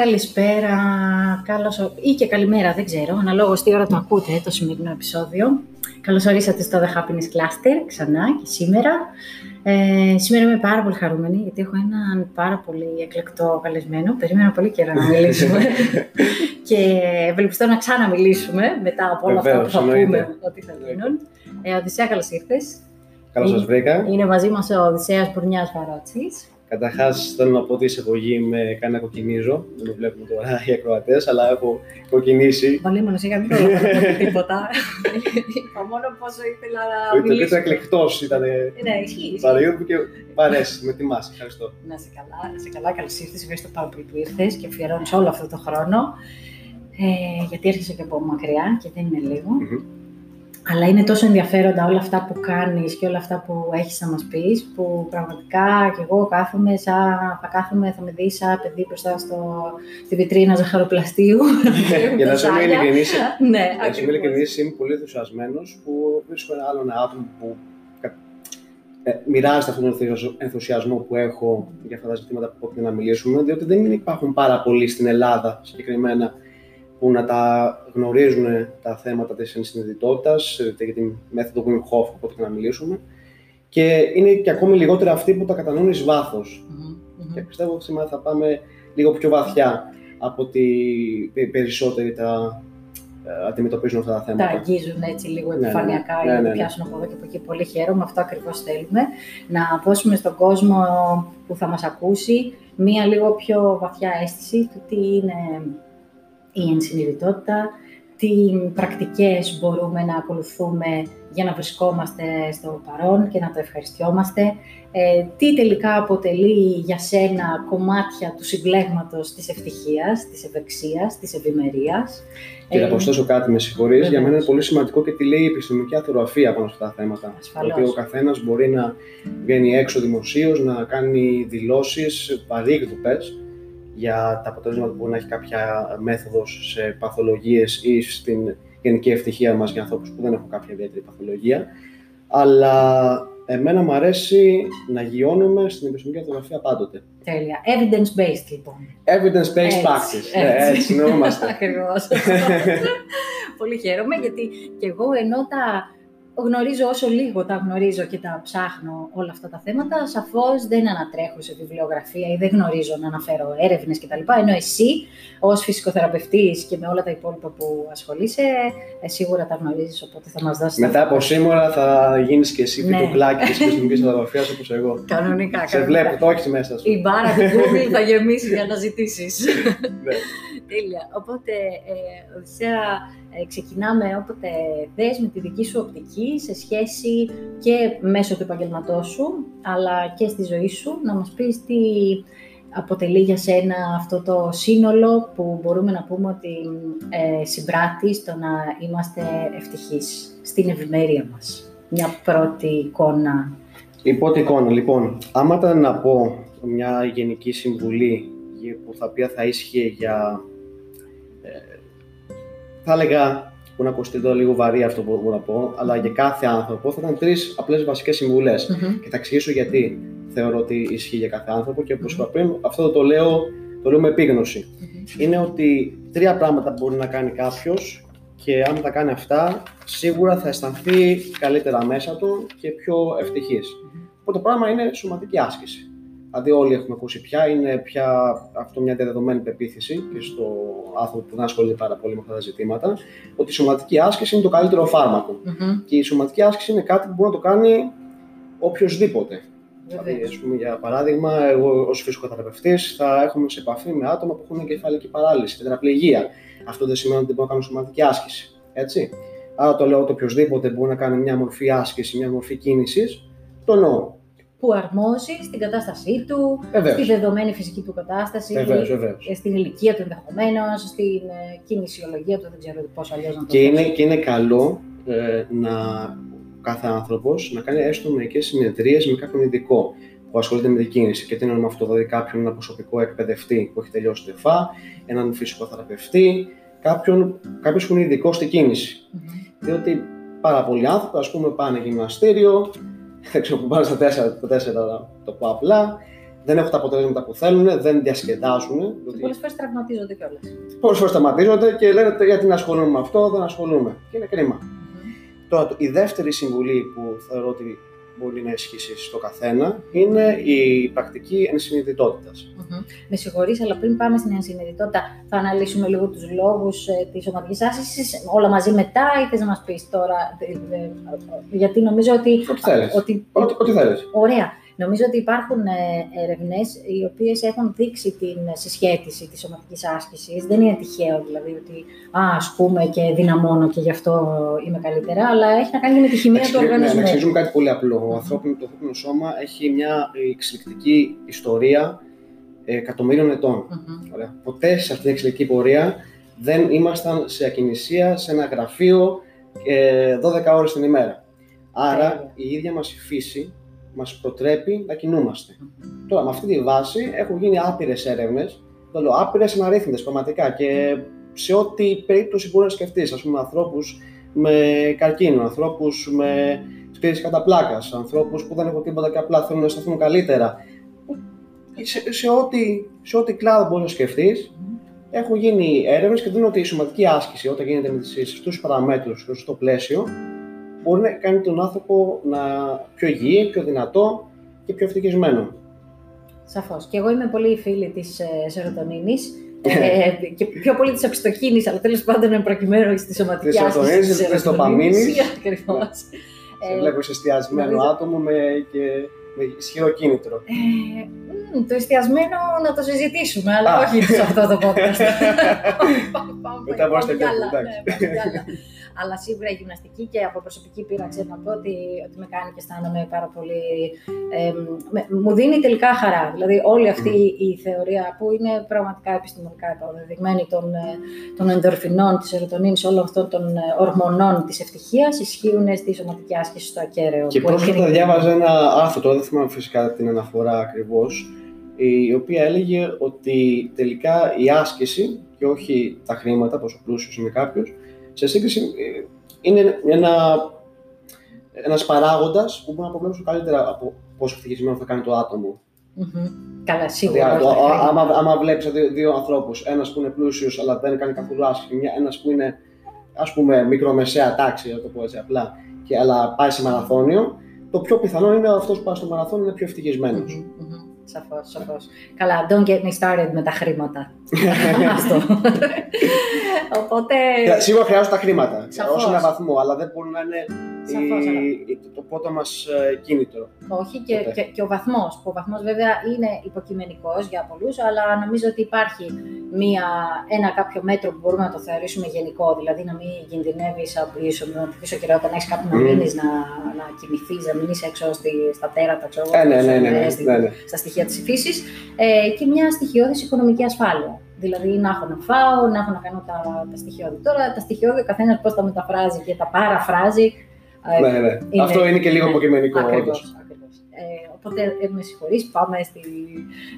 Καλησπέρα, καλώς, ή και καλημέρα, δεν ξέρω, αναλόγως τι ώρα το ακούτε το σημερινό επεισόδιο. Καλώς ορίσατε στο The Happiness Cluster ξανά και σήμερα. Ε, σήμερα είμαι πάρα πολύ χαρούμενη γιατί έχω έναν πάρα πολύ εκλεκτό καλεσμένο. Περίμενα πολύ καιρό να μιλήσουμε και ευελπιστώ να ξαναμιλήσουμε μετά από όλα αυτά που θα πούμε ότι θα γίνουν. Ε, Οδυσσέα, καλώς ήρθες. Καλώς σας βρήκα. Είναι μαζί μας ο Οδυσσέας Μπουρνιάς Βαρότσης. Καταρχάς, θέλω να πω ότι η εισαγωγή με κάνει να κοκκινίζω. Δεν με βλέπουν τώρα οι ακροατές, αλλά έχω κοκκινήσει. Πολύ μόνο, είχα μην τίποτα. Είπα μόνο πόσο ήθελα να. Το ήταν εκλεκτός, ήταν. Ναι, ισχύει. Παραγγείλω και παρέσει, με τιμάς. Ευχαριστώ. Να σε καλά, να σε καλά. Καλώς ήρθες. Ευχαριστώ πάρα πολύ που ήρθες και αφιερώνεις όλο αυτό το χρόνο. Ε, γιατί έρχεσαι και από μακριά και δεν είναι λίγο. Αλλά είναι τόσο ενδιαφέροντα όλα αυτά που κάνεις και όλα αυτά που έχεις να μας πεις, που πραγματικά και εγώ κάθομαι, σαν, θα κάθομαι, θα με δεις σαν παιδί μπροστά στο, στη βιτρίνα ζαχαροπλαστείου. Για να σου είμαι ειλικρινής, ναι, να σου είμαι ειλικρινής, είμαι πολύ ενθουσιασμένος που βρίσκω ένα άλλο άτομο που ε, μοιράζεται αυτόν τον ενθουσιασμό που έχω για αυτά τα ζητήματα που πρέπει να μιλήσουμε, διότι δεν υπάρχουν πάρα πολλοί στην Ελλάδα συγκεκριμένα που να τα γνωρίζουν τα θέματα της ενσυνειδητότητας, για τη μέθοδο Wim Hof, οπότε να μιλήσουμε. Και είναι και ακόμη λιγότερα αυτοί που τα κατανοούν εις βαθος Και πιστεύω ότι σήμερα θα πάμε λίγο πιο βαθιά από ότι περισσότεροι τα ε, αντιμετωπίζουν αυτά τα θέματα. Τα αγγίζουν έτσι λίγο ναι, ναι, επιφανειακά ναι, ναι, ναι, ναι, πιάσουν από εδώ και από εκεί. Πολύ χαίρομαι, αυτό ακριβώς θέλουμε. Να δώσουμε στον κόσμο που θα μας ακούσει μία λίγο πιο βαθιά αίσθηση του τι είναι η ενσυνειδητότητα, τι πρακτικές μπορούμε να ακολουθούμε για να βρισκόμαστε στο παρόν και να το ευχαριστιόμαστε, ε, τι τελικά αποτελεί για σένα κομμάτια του συμπλέγματος της ευτυχίας, της ευεξίας, της ευημερίας. Και να ε, προσθέσω κάτι, με συγχωρείς, για μένα είναι πολύ σημαντικό και τι λέει η επιστημονική αθεροφία πάνω σε αυτά τα θέματα. Ασφαλώς. Ότι ο καθένας μπορεί να βγαίνει έξω δημοσίως, να κάνει δηλώσεις παρήγδουπες, για τα αποτελέσματα που μπορεί να έχει κάποια μέθοδος σε παθολογίες ή στην γενική ευτυχία μας για ανθρώπους που δεν έχουν κάποια ιδιαίτερη παθολογία. Αλλά εμένα μου αρέσει να γιώνουμε στην επιστημονική αυτογραφία πάντοτε. Τέλεια. Evidence-based λοιπόν. Evidence-based practice. Έτσι, ναι, έτσι ονόμαστε. Ακριβώς. Πολύ χαίρομαι γιατί και εγώ ενώ τα γνωρίζω όσο λίγο τα γνωρίζω και τα ψάχνω όλα αυτά τα θέματα, σαφώς δεν ανατρέχω σε βιβλιογραφία ή δεν γνωρίζω να αναφέρω έρευνες κτλ. Ενώ εσύ, ως φυσικοθεραπευτής και με όλα τα υπόλοιπα που ασχολείσαι, ε, σίγουρα τα γνωρίζεις, οπότε θα μας δώσεις. Μετά από σήμερα θα γίνεις και εσύ ναι. πλάκι της επιστημονική φωτογραφίας όπως εγώ. Κανονικά. Σε βλέπω, το έχεις μέσα σου. Η μπάρα του Google θα γεμίσει για να ζητήσεις. Ναι. Τέλεια. Οπότε, ε, Οδυσσέα, ε, ξεκινάμε όποτε θες με τη δική σου οπτική σε σχέση και μέσω του επαγγελματός σου, αλλά και στη ζωή σου, να μας πεις τι αποτελεί για σένα αυτό το σύνολο που μπορούμε να πούμε ότι ε, συμπράττει στο να είμαστε ευτυχείς στην ευημερία μας. Μια πρώτη εικόνα. Η πρώτη εικόνα, λοιπόν, άμα ήταν να πω μια γενική συμβουλή που θα πει θα ίσχυε για θα έλεγα που να ακουστεί εδώ λίγο βαρύ αυτό που μπορώ να πω, αλλά για κάθε άνθρωπο θα ήταν τρεις απλές βασικές Και θα εξηγήσω γιατί θεωρώ ότι ισχύει για κάθε άνθρωπο και όπως είπα πριν, αυτό το λέω, το λέω με επίγνωση. Είναι ότι τρία πράγματα μπορεί να κάνει κάποιος και αν τα κάνει αυτά, σίγουρα θα αισθανθεί καλύτερα μέσα του και πιο ευτυχής. Το πράγμα είναι σωματική άσκηση. Δηλαδή, όλοι έχουμε ακούσει πια, είναι πια αυτό μια διαδεδομένη πεποίθηση και στο άνθρωπο που δεν ασχολείται πάρα πολύ με αυτά τα ζητήματα, ότι η σωματική άσκηση είναι το καλύτερο Και η σωματική άσκηση είναι κάτι που μπορεί να το κάνει οποιοδήποτε. Δηλαδή, ας πούμε, για παράδειγμα, εγώ ως φυσικοθεραπευτής θα έχουμε σε επαφή με άτομα που έχουν εγκεφαλική παράλυση, τετραπληγία. Αυτό δεν σημαίνει ότι δεν μπορούν να κάνουν σωματική άσκηση. Έτσι. Άρα το λέω ότι οποιοδήποτε μπορεί να κάνει μια μορφή άσκηση, μια μορφή κίνησης, το εννοώ που αρμόζει στην κατάστασή του, στη δεδομένη φυσική του κατάσταση, βεβαίως, βεβαίως. στην ηλικία του ενδεχομένως, στην ε, κινησιολογία του, δεν ξέρω πώς αλλιώς να το και είναι, και είναι καλό ε, να κάθε άνθρωπος να κάνει έστω μερικές συνεδρίες με κάποιον ειδικό που ασχολείται με την κίνηση. Και τι εννοώ με αυτό, δηλαδή κάποιον ένα προσωπικό εκπαιδευτή που έχει τελειώσει ΤΕΦΑ, έναν φυσικοθεραπευτή, κάποιον, κάποιος που είναι ειδικός στην κίνηση. Mm-hmm. Διότι πάρα πολλοί άνθρωποι, ας πούμε, πάνε γυμναστήριο, δεν ξέρω που πάνε στα τέσσερα, το τέσσερα το πω απλά, δεν έχουν τα αποτελέσματα που θέλουν, δεν διασκεδάζουν. Και πολλές φορές τραυματίζονται κιόλας. Πολλές φορές τραυματίζονται και λένε γιατί να ασχολούμαι με αυτό, δεν ασχολούμαι. Και είναι κρίμα. Mm-hmm. Τώρα, η δεύτερη συμβουλή που θεωρώ ότι μπορεί να ισχύσει στο καθένα είναι η πρακτική ενσυνειδητότητας. Mm-hmm. Με συγχωρείς, αλλά πριν πάμε στην ενσυνειδητότητα, θα αναλύσουμε λίγο τους λόγους ε, της σωματική άσκησης, όλα μαζί μετά, ή θες να μας πεις τώρα. Ε, ε, γιατί νομίζω ότι. Ό,τι θέλεις. Ότι... Ό,τι, ό,τι Ωραία. Νομίζω ότι υπάρχουν ε, έρευνε οι οποίες έχουν δείξει την συσχέτιση της σωματική άσκησης. Δεν είναι τυχαίο δηλαδή ότι α, ασκούμε και δυναμώνω και γι' αυτό είμαι καλύτερα, αλλά έχει να κάνει με τη χημεία του οργανισμού. Να εξηγούμε κάτι πολύ απλό. Ο ανθρώπινο, το ανθρώπινο σώμα έχει μια εξελικτική ιστορία εκατομμύριων ετών. Mm-hmm. Ποτέ σε αυτή την εξελικτική πορεία δεν ήμασταν σε ακινησία, σε ένα γραφείο 12 ώρες την ημέρα. Άρα η ίδια μας η φύση μας προτρέπει να κινούμαστε. Τώρα, με αυτή τη βάση έχουν γίνει άπειρες έρευνες, το λέω άπειρες αναρρύθμιτες πραγματικά και σε ό,τι περίπτωση μπορεί να σκεφτείς, ας πούμε ανθρώπους με καρκίνο, ανθρώπους με σπίτι κατά πλάκας, ανθρώπους που δεν έχουν τίποτα και απλά θέλουν να σταθούν καλύτερα. Σε, σε, ό,τι, σε ό,τι κλάδο μπορείς να σκεφτείς, έχουν γίνει έρευνες και δίνουν ότι η σωματική άσκηση όταν γίνεται με τι σωστού παραμέτρους και στο πλαίσιο μπορεί να κάνει τον άνθρωπο να πιο υγιή, πιο δυνατό και πιο ευτυχισμένο. Σαφώς. Και εγώ είμαι πολύ φίλη της ε, σερωτονίνης ε, και πιο πολύ της απιστοκίνη, αλλά τέλος πάντων προκειμένου στη σωματική άσκηση. Της σερωτονίνη, της τοπαμίνη. Ακριβώς. Σε ε, βλέπω εστιασμένο άτομο με, και με ισχυρό κίνητρο. Ε, το εστιασμένο να το συζητήσουμε, αλλά όχι σε αυτό το podcast. Μετά μπορείτε να αλλά σίγουρα η γυμναστική και από προσωπική πείρα ξέρω να πω ότι, ότι με κάνει και αισθάνομαι πάρα πολύ. Ε, μου δίνει τελικά χαρά. Δηλαδή, όλη αυτή η θεωρία που είναι πραγματικά επιστημονικά αποδεδειγμένη των, ε, των ενδορφινών, της ερωτονίνη, όλων αυτών των ε, ορμονών της ευτυχίας ισχύουν στη σωματική άσκηση στο ακέραιο. Και πρόσφατα διάβαζα ένα άρθρο, τώρα δεν θυμάμαι φυσικά την αναφορά ακριβώς, η οποία έλεγε ότι τελικά η άσκηση και όχι τα χρήματα, πόσο πλούσιος είναι κάποιος, σε σύγκριση ε, είναι ένα, ένας παράγοντας που μπορεί να αποβλέψει καλύτερα από πόσο ευτυχισμένο θα κάνει το άτομο. Mm-hmm. Καλά, σίγουρα. Δηλαδή, άμα, άμα βλέπεις δύο, δύο ανθρώπους, ένας που είναι πλούσιος αλλά δεν κάνει καθόλου άσχημη, ένας που είναι ας πούμε μικρομεσαία τάξη, να το πω έτσι απλά, και, αλλά πάει σε μαραθώνιο, το πιο πιθανό είναι αυτός που πάει στο μαραθώνιο είναι πιο ευτυχισμένος. Mm-hmm. Σαφώς, σαφώς. Καλά, don't get me started με τα χρήματα. Αυτό. Οπότε. Σίγουρα χρειάζονται τα χρήματα. Ω ένα βαθμό, αλλά δεν μπορούν να είναι η, το, το πρώτο μας ε, κίνητρο. Όχι, και, και, και, ο βαθμός. Ο βαθμός βέβαια είναι υποκειμενικός για πολλούς, αλλά νομίζω ότι υπάρχει μία, ένα κάποιο μέτρο που μπορούμε να το θεωρήσουμε γενικό. Δηλαδή να μην κινδυνεύεις από πίσω, να πίσω καιρό όταν έχεις κάπου να μείνεις, να, να κοιμηθείς, να μείνεις έξω στη, στα τέρατα, ξέρω ε, ναι, ναι, ναι, ναι, ναι, ναι, στα στοιχεία της φύση. Ε, και μια στοιχειώδης οικονομική ασφάλεια. Δηλαδή να έχω να φάω, να έχω να κάνω τα, τα στοιχειώδη. Τώρα τα στοιχειώδη ο καθένας πώς τα μεταφράζει και τα παραφράζει ναι, ναι. Είναι... Αυτό είναι και λίγο υποκειμενικό. Ακριβώς, Ε, οπότε ε, με συγχωρείς, πάμε στη,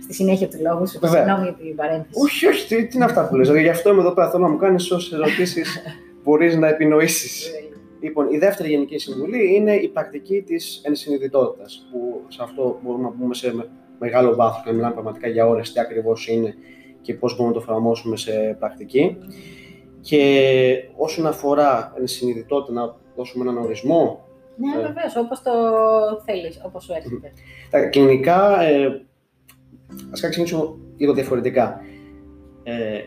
στη συνέχεια του λόγου σου. Συγγνώμη για την παρένθεση. Όχι, όχι, τι, τι είναι αυτά που λες. Δηλαδή, γι' αυτό είμαι εδώ πέρα. Θέλω να μου κάνεις όσες ερωτήσεις μπορείς να επινοήσεις. Λοιπόν, η δεύτερη γενική συμβουλή είναι η πρακτική της ενσυνειδητότητας. Που σε αυτό μπορούμε να πούμε σε μεγάλο βάθος και να μιλάμε πραγματικά για ώρες τι ακριβώς είναι και πώς μπορούμε να το εφαρμόσουμε σε πρακτική. Και όσον αφορά ενσυνειδητότητα, να δώσουμε έναν ορισμό; Ναι, ε, βεβαίως, όπως το θέλεις, όπως σου έρχεται. Τα κλινικά, ε, ας ξεκινήσω λίγο διαφορετικά. Ε,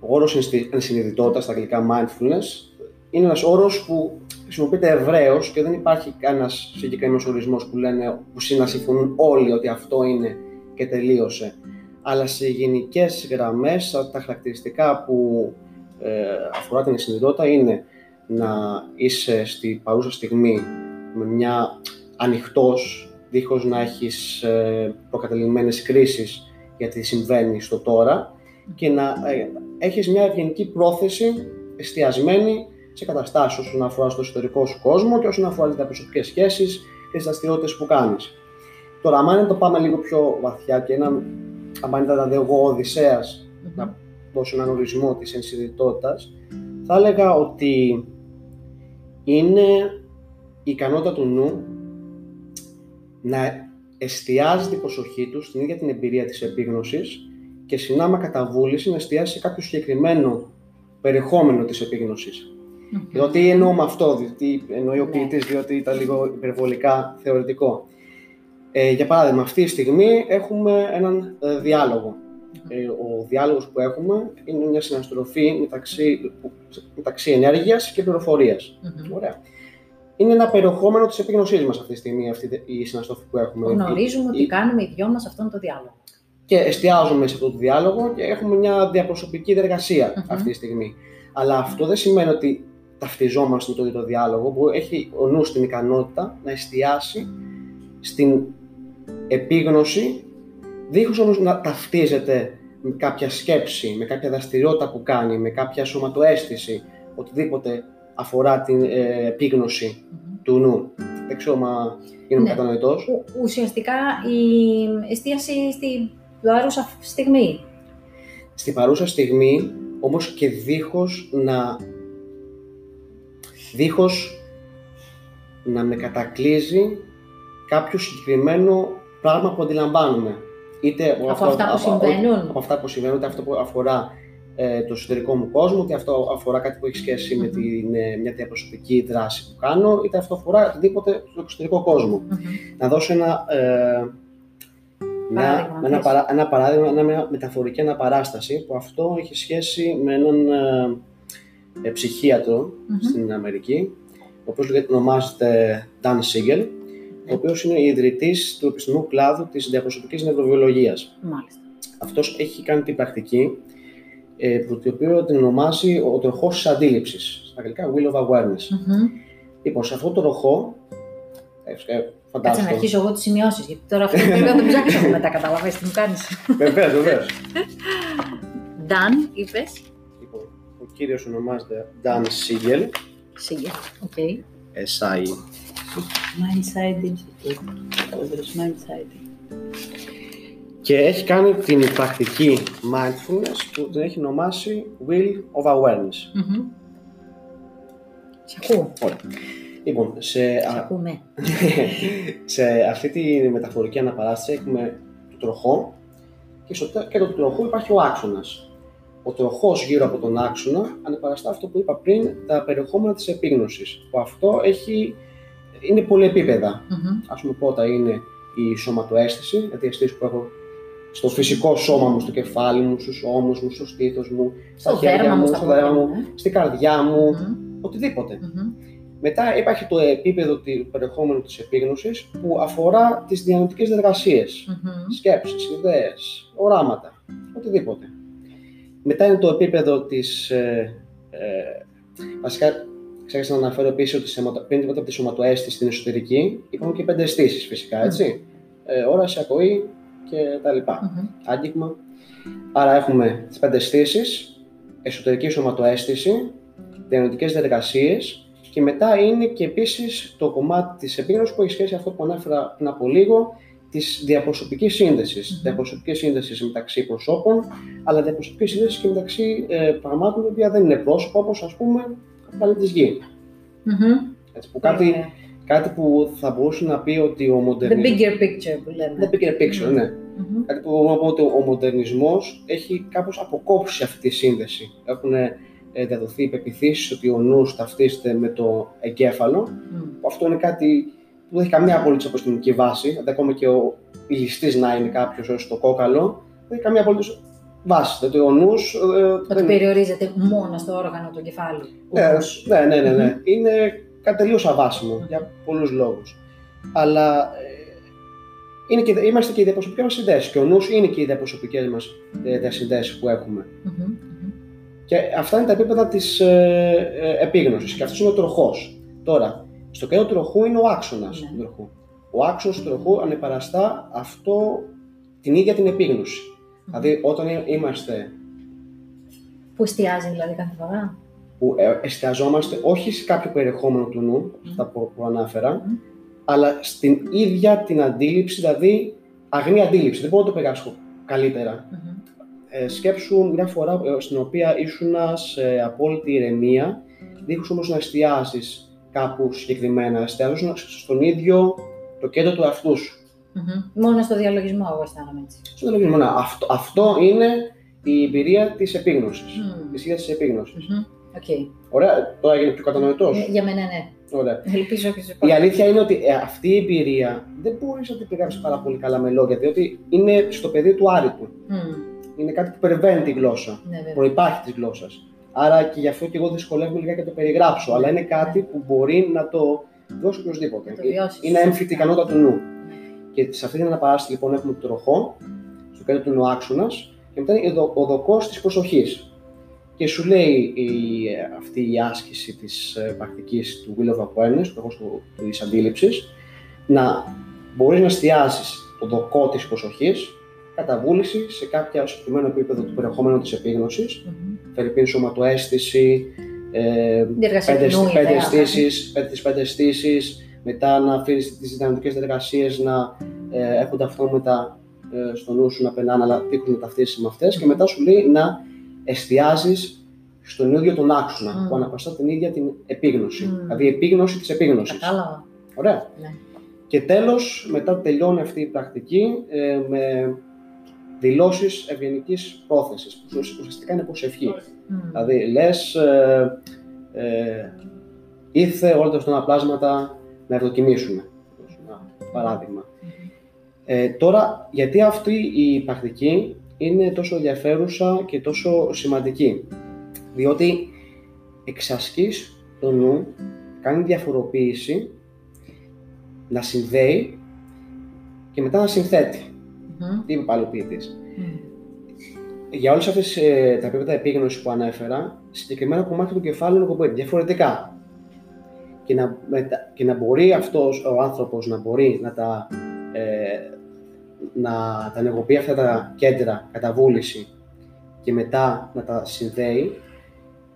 ο όρος ενσυνειδητότητας, στα αγγλικά mindfulness, είναι ένας όρος που χρησιμοποιείται ευρέως και δεν υπάρχει κανένας συγκεκριμένος ορισμός που λένε, που συνασυμφωνούν όλοι ότι αυτό είναι και τελείωσε. Αλλά σε γενικές γραμμές, τα χαρακτηριστικά που ε, αφορά την ενσυνειδητότητα είναι να είσαι στη παρούσα στιγμή με μια ανοιχτός, δίχως να έχεις ε, προκαταλημμένες κρίσεις γιατί συμβαίνει στο τώρα και να ε, έχεις μια ευγενική πρόθεση εστιασμένη σε καταστάσεις όσον αφορά στο εσωτερικό σου κόσμο και όσον αφορά τα προσωπικές σχέσεις και τις δραστηριότητες που κάνεις. Τώρα, αν το πάμε λίγο πιο βαθιά και έναν, αν ήταν δηλαδή εγώ ο Οδυσσέας, να δώσω έναν ορισμό της ενσυνειδητότητας, θα έλεγα ότι είναι η ικανότητα του νου να εστιάζει την προσοχή του στην ίδια την εμπειρία της επίγνωσης και συνάμα κατά βούληση να εστιάσει σε κάποιο συγκεκριμένο περιεχόμενο της επίγνωσης. Mm-hmm. Δηλαδή, τι εννοώ με αυτό, τι εννοεί ο ναι. ποιητής, διότι ήταν λίγο υπερβολικά θεωρητικό. Ε, για παράδειγμα, αυτή τη στιγμή έχουμε έναν ε, διάλογο. Ε, ο διάλογος που έχουμε είναι μια συναστροφή μεταξύ, μεταξύ ενέργειας και πληροφορίας. Ωραία. Είναι ένα περιεχόμενο της επίγνωσής μας αυτή τη στιγμή, αυτή η συναστροφή που έχουμε. Γνωρίζουμε ότι κάνουμε οι δυο μας αυτόν τον διάλογο. Και εστιάζουμε σε αυτό το διάλογο και έχουμε μια διαπροσωπική αυτή τη στιγμή. Αλλά αυτό δεν σημαίνει ότι ταυτιζόμαστε με το διάλογο, που έχει ο νους την ικανότητα να εστιάσει στην επίγνωση, δίχως όμως να ταυτίζεται με κάποια σκέψη, με κάποια δραστηριότητα που κάνει, με κάποια σωματοαίσθηση, οτιδήποτε αφορά την ε, επίγνωση του νου. Δεν ξέρω μα είναι ναι. κατανοητός. Ουσιαστικά η εστίαση στην παρούσα στιγμή. Στην παρούσα στιγμή, όμως και δίχως να δίχως να με κατακλείζει κάποιο συγκεκριμένο πράγμα που αντιλαμβάνουμε. Είτε από, αυτό, αυτά που συμβαίνουν. Από, αυτά που συμβαίνουν, είτε αυτό που αφορά ε, το εσωτερικό μου κόσμο, είτε αυτό αφορά κάτι που έχει σχέση με την, ε, μια διαπροσωπική δράση που κάνω, είτε αυτό αφορά οτιδήποτε στο εξωτερικό κόσμο. Να δώσω ένα, ε, μια, ένα, παρά, ένα παράδειγμα, μια μεταφορική αναπαράσταση που αυτό έχει σχέση με έναν ε, ψυχίατρο στην Αμερική, ο οποίος ονομάζεται Dan Siegel, ο οποίος είναι ιδρυτής του επιστημονικού κλάδου της διαπροσωπικής νευροβιολογίας. Μάλιστα. Αυτός έχει κάνει την πρακτική, ε, το οποίο την ονομάζει ο τροχός της αντίληψης. Στα αγγλικά, Wheel of Awareness. Mm-hmm. Λοιπόν, σε αυτό το τροχό. Ε, φαντάζομαι. Κάτσε να αρχίσω εγώ τις σημειώσεις, γιατί τώρα αυτό πρέπει να το ψάξω μετά. Καταλαβαίνετε τι μου κάνεις. Βεβαίως, βεβαίως. Dan, είπες. Λοιπόν, ο κύριος ονομάζεται Dan Siegel. Siegel, OK. Okay. S-I Mindsight. Και έχει κάνει την πρακτική mindfulness που την έχει ονομάσει Will of Awareness. Mm-hmm. Σε ακούω. Λοιπόν, σε, σε αυτή τη μεταφορική αναπαράσταση έχουμε το τροχό και, στο, και το τροχό υπάρχει ο άξονας. Ο τροχός γύρω από τον άξονα ανεπαραστά αυτό που είπα πριν, τα περιεχόμενα της επίγνωσης. Που αυτό έχει είναι πολύ επίπεδα. Mm-hmm. Ας πούμε πρώτα είναι η σωματοαίσθηση, δηλαδή η αισθήση που έχω στο φυσικό σώμα μου, στο κεφάλι μου, στους ώμους μου, στο στήθος μου, στα χέρια μου, στο δέρμα μου, στην καρδιά μου, mm-hmm. οτιδήποτε. Mm-hmm. Μετά υπάρχει το επίπεδο του περιεχόμενου της επίγνωσης που αφορά τις διανοητικές διεργασίες, mm-hmm. σκέψεις, ιδέες, οράματα, οτιδήποτε. Μετά είναι το επίπεδο της, ε, ε, βασικά Ξέχασα να αναφέρω επίσης ότι σε, πριν τίποτα από τη σωματοαίσθηση στην εσωτερική υπάρχουν και πέντε αισθήσεις φυσικά, έτσι. Mm. Ε, όραση, ακοή και τα λοιπά. Mm-hmm. Άγγιγμα. Άρα έχουμε τις πέντε αισθήσεις, εσωτερική σωματοαίσθηση, διανοητικές διαδικασίε και μετά είναι και επίσης το κομμάτι της επίγνωσης που έχει σχέση αυτό που ανέφερα πριν από λίγο, της διαπροσωπικής σύνδεσης. Mm-hmm. Διαπροσωπική σύνδεση μεταξύ προσώπων, αλλά διαπροσωπική σύνδεση και μεταξύ ε, πραγμάτων που δεν είναι πρόσωπα, όπως ας πούμε πλανήτη Γη. Mm-hmm. Έτσι, που κάτι, κάτι που θα μπορούσε να πει ότι ο μοντερνισμός... The bigger picture που λέμε. The bigger picture, ναι. Mm-hmm. Κάτι που μπορούμε να πούμε ότι ο μοντερνισμός έχει κάπως αποκόψει αυτή τη σύνδεση. Έχουν ε, διαδοθεί υπεπιθήσεις ότι ο νους ταυτίζεται με το εγκέφαλο. Mm. Αυτό είναι κάτι που δεν έχει καμία απολύτως αποστημική βάση. Δηλαδή, ακόμα και ο ληστής να είναι κάποιος στο κόκαλο, δεν έχει καμία απολύτως βάση. Δηλαδή ο νους... Ε, ότι δεν... περιορίζεται μόνο στο όργανο του κεφάλου. Ναι, ναι, ναι, ναι, ναι. Είναι κάτι τελείως αβάσιμο για πολλούς λόγους. Αλλά ε, είναι και, είμαστε και οι διαπροσωπικές μας συνδέσεις και ο νους είναι και οι διαπροσωπικές μας ε, διασυνδέσεις που έχουμε. Και αυτά είναι τα επίπεδα της ε, ε, επίγνωσης και αυτός είναι ο τροχός. Τώρα, στο κέντρο του τροχού είναι ο άξονας του τροχού. Ο άξονας του τροχού ανεπαραστά αυτό την ίδια την επίγνωση. Δηλαδή, όταν είμαστε. Που εστιάζει δηλαδή κάθε φορά. Που ε, εστιαζόμαστε όχι σε κάποιο περιεχόμενο του νου, mm. αυτά που, που αναφερα αλλά στην ίδια την αντίληψη, δηλαδή αγνή αντίληψη. Δεν μπορώ να το περάσω καλύτερα. Mm-hmm. Ε, σκέψου μια φορά ε, στην οποία ήσουν σε απόλυτη ηρεμία, δίχως όμως να εστιάζει κάπου συγκεκριμένα, εστιάζεις στον ίδιο το κέντρο του εαυτού σου. Μόνο στο διαλογισμό, εγώ αισθάνομαι έτσι. Στο διαλογισμό, ναι. Αυτό, αυτό είναι η εμπειρία της επίγνωσης. Mm. Τη της επίγνωσης. Okay. Ωραία, τώρα έγινε πιο κατανοητός. Ε, για μένα, ναι. Ωραία. Ελπίζω και Η αλήθεια είναι ότι ε, αυτή η εμπειρία δεν μπορείς να την περιγράψει πάρα πολύ καλά με λόγια, διότι είναι στο πεδίο του άρρητου. Mm. Είναι κάτι που περιβαίνει τη γλώσσα. Ναι, Προπάρχει της γλώσσας. Άρα και γι' αυτό και εγώ δυσκολεύομαι λιγάκι να το περιγράψω. Αλλά είναι κάτι που μπορεί να το δώσει οποιοδήποτε. Είναι έμφυτη ικανότητα του νου. Και σε αυτή την αναπαράσταση λοιπόν έχουμε το τροχό, στο κέντρο του νοάξονα και μετά είναι ο δοκός της προσοχής. Και σου λέει η, αυτή η άσκηση της ε, πρακτικής του Will of Awareness, του της αντίληψης, να μπορείς να εστιάζει το δοκό της προσοχής κατά βούληση σε κάποιο συγκεκριμένο επίπεδο του περιεχομένου της επίγνωσης, mm-hmm. σωματοαίσθηση, ε, πέντε αισθήσεις, πέντε αισθήσεις, μετά να αφήνεις τις δυναμικές διαδικασίες να ε, έχουν αυτόματα ε, στο νου σου να περνάνε, αλλά τύχουν να ταυτίσει με αυτές. Και μετά σου λέει να εστιάζεις στον ίδιο τον άξονα mm. που αναπαστά την ίδια την επίγνωση. Mm. Δηλαδή η επίγνωση της επίγνωσης. Κατάλαβα. Ωραία. Ναι. Και τέλος, μετά τελειώνει αυτή η πρακτική ε, με δηλώσεις ευγενικής πρόθεσης, που ουσιαστικά είναι προσευχή. Mm. Δηλαδή λες, ε, ε, ήρθε όλα τα στενά πλάσματα να ευδοκιμήσουμε. Ένα παράδειγμα. Ε, τώρα, γιατί αυτή η πρακτική είναι τόσο ενδιαφέρουσα και τόσο σημαντική; Διότι εξασκείς το νου, κάνει διαφοροποίηση, να συνδέει και μετά να συνθέτει. Mm-hmm. Τι είπε πάλι ο ποιητής; Για όλες αυτές ε, τα επίπεδα επίγνωσης που ανέφερα, συγκεκριμένα κομμάτια του κεφάλου είναι διαφορετικά και να, και να μπορεί αυτός ο άνθρωπος να μπορεί να τα, ε, να τα ενεργοποιεί αυτά τα κέντρα κατά βούληση και μετά να τα συνδέει,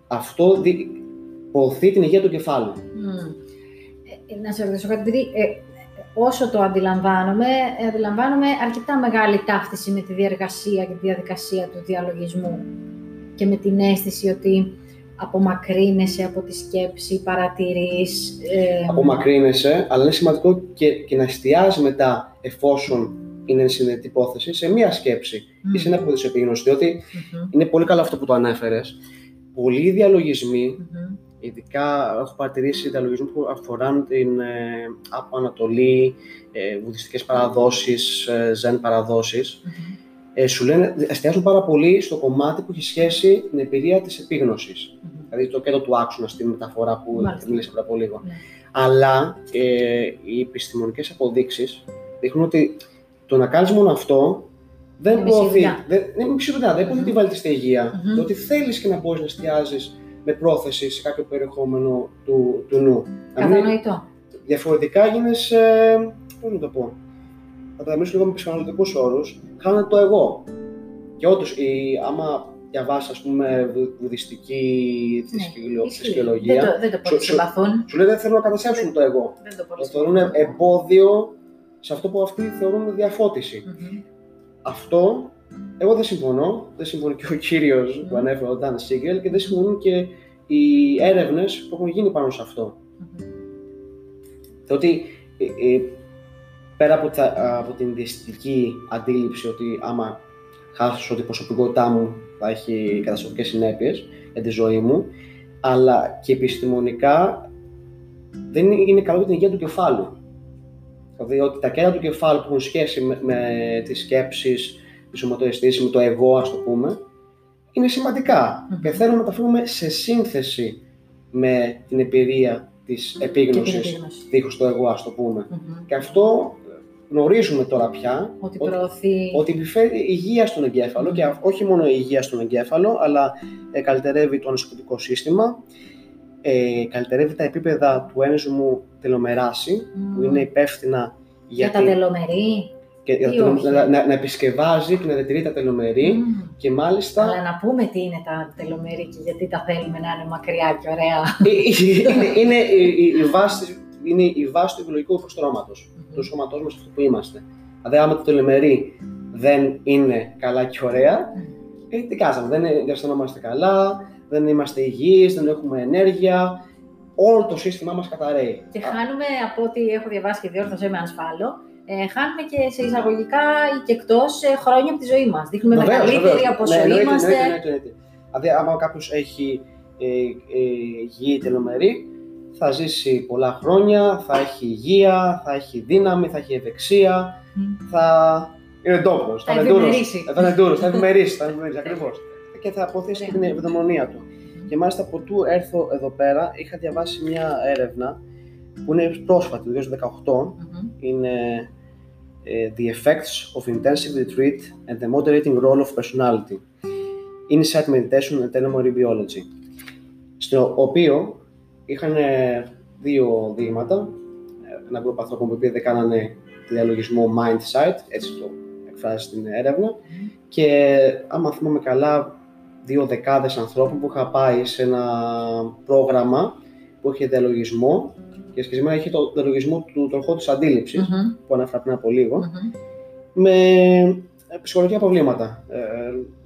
αυτό δι, προωθεί την υγεία του κεφάλου. Mm. Ε, να σε ρωτήσω κάτι, επειδή ε, όσο το αντιλαμβάνομαι, αντιλαμβάνομαι αρκετά μεγάλη ταύτιση με τη διαργασία και τη διαδικασία του διαλογισμού και με την αίσθηση ότι απομακρύνεσαι από τη σκέψη, παρατηρείς... Ε... Απομακρύνεσαι, αλλά είναι σημαντικό και, και να εστιάζεις μετά, εφόσον είναι συνδετή υπόθεση, σε μία σκέψη mm. ή σε ένα από τις επίγνωση, διότι mm-hmm. είναι πολύ καλό αυτό που το ανέφερες. Πολλοί διαλογισμοί, mm-hmm. ειδικά έχω παρατηρήσει διαλογισμού που αφοράν την ε, από Ανατολή, ε, βουδιστικές παραδόσεις, ε, ζεν παραδόσεις, mm-hmm. Ε, σου λένε, εστιάζουν πάρα πολύ στο κομμάτι που έχει σχέση με την εμπειρία της επίγνωσης δηλαδή το κέντρο του άξονα στη μεταφορά που μίλησα πριν από λίγο. Ναι. Αλλά ε, οι επιστημονικές αποδείξεις δείχνουν ότι το να κάνεις μόνο αυτό δεν προωθεί. Δεν είναι δεν προωθεί τη βαλτιστή Διότι θέλεις και να μπορείς να εστιάζεις με πρόθεση σε κάποιο περιεχόμενο του, του νου. Κατανοητό. Διαφορετικά γίνεσαι, ε, πώς να το πω, θα τα μιλήσω λίγο με ψυχαναλυτικούς όρους, χάνεται το εγώ. Και όντως, άμα διαβάσεις, ας πούμε, βουδιστική ναι, θρησκεολογία. Δεν το, δεν το πολύ συμπαθούν. Σου λέει δεν θέλουν να καταστρέψουν το εγώ. Δεν το πολύ θεωρούν εμπόδιο σε αυτό που αυτοί θεωρούν διαφώτιση. Mm-hmm. Αυτό εγώ δεν συμφωνώ. Δεν συμφωνεί και ο κύριος mm-hmm. που ανέφερε, ο Νταν Σίγκελ, και δεν συμφωνούν και οι έρευνες που έχουν γίνει πάνω σε αυτό. Mm-hmm. Ότι ε, ε, πέρα από, τα, από την διαστητική αντίληψη ότι άμα χάσω την προσωπικότητά μου θα έχει καταστροφικές συνέπειες για τη ζωή μου, αλλά και επιστημονικά δεν είναι καλό για την υγεία του κεφάλου. Δηλαδή ότι τα κέντρα του κεφάλου που έχουν σχέση με, με τις σκέψεις, τη σωματοαισθήση, με το εγώ ας το πούμε, είναι σημαντικά mm-hmm. και θέλουμε να τα φέρουμε σε σύνθεση με την εμπειρία της επίγνωσης, δίχως το εγώ ας το πούμε. Mm-hmm. Και αυτό γνωρίζουμε τώρα πια ότι, προωθεί... ότι επιφέρει υγεία στον εγκέφαλο και όχι μόνο υγεία στον εγκέφαλο, αλλά ε, καλυτερεύει το ανοσοποιητικό σύστημα, ε, καλυτερεύει τα επίπεδα του ένζυμου τελομεράση, που είναι υπεύθυνα για, για τα τελομερή. Και, να, να, να, επισκευάζει και να διατηρεί τα τελομερή και μάλιστα... Αλλά να πούμε τι είναι τα τελομερή και γιατί τα θέλουμε να είναι μακριά και ωραία. Ε, είναι, είναι η, η, βάση, είναι η βάση του βιολογικού υποστρώματος του σώματός μας αυτό που είμαστε. Δηλαδή, άμα το τελεμερή δεν είναι καλά και ωραία, ε, τι κάναμε, δεν αισθανόμαστε καλά, δεν είμαστε υγιείς, δεν έχουμε ενέργεια, όλο το σύστημά μας καταραίει. Και χάνουμε από ό,τι έχω διαβάσει και διόρθωσέ με αν σφάλω, ε, χάνουμε και σε εισαγωγικά ή και εκτός ε, χρόνια από τη ζωή μας. Δείχνουμε βεβαίως, μεγαλύτεροι από όσο ναι, είμαστε. Ναι, ναι, ναι, Δηλαδή, άμα κάποιος έχει ε, ε, υγιή τελομερή, θα ζήσει πολλά χρόνια, θα έχει υγεία, θα έχει δύναμη, θα έχει ευεξία, θα είναι τόπο, θα είναι ντούρο. Θα είναι ντούρο, θα ευημερήσει, θα ευημερήσει ακριβώς. Και θα αποθέσει και την ευδαιμονία του. Και μάλιστα από τού έρθω εδώ πέρα, είχα διαβάσει μια έρευνα που είναι πρόσφατη, το 2018. Είναι ε, The Effects of Intensive Retreat and the Moderating Role of Personality. Insight Meditation and Telomery Biology. Στο οποίο είχαν δύο δείγματα, ένα γκρουπ ανθρώπων που κάνανε διαλογισμό mind sight, έτσι το εκφράζει στην έρευνα, και άμα θυμάμαι καλά, δύο δεκάδες ανθρώπων που είχα πάει σε ένα πρόγραμμα που είχε διαλογισμό και συγκεκριμένα είχε το διαλογισμό του τροχού της αντίληψης, που ανέφερα πριν από με ψυχολογικά προβλήματα, ε,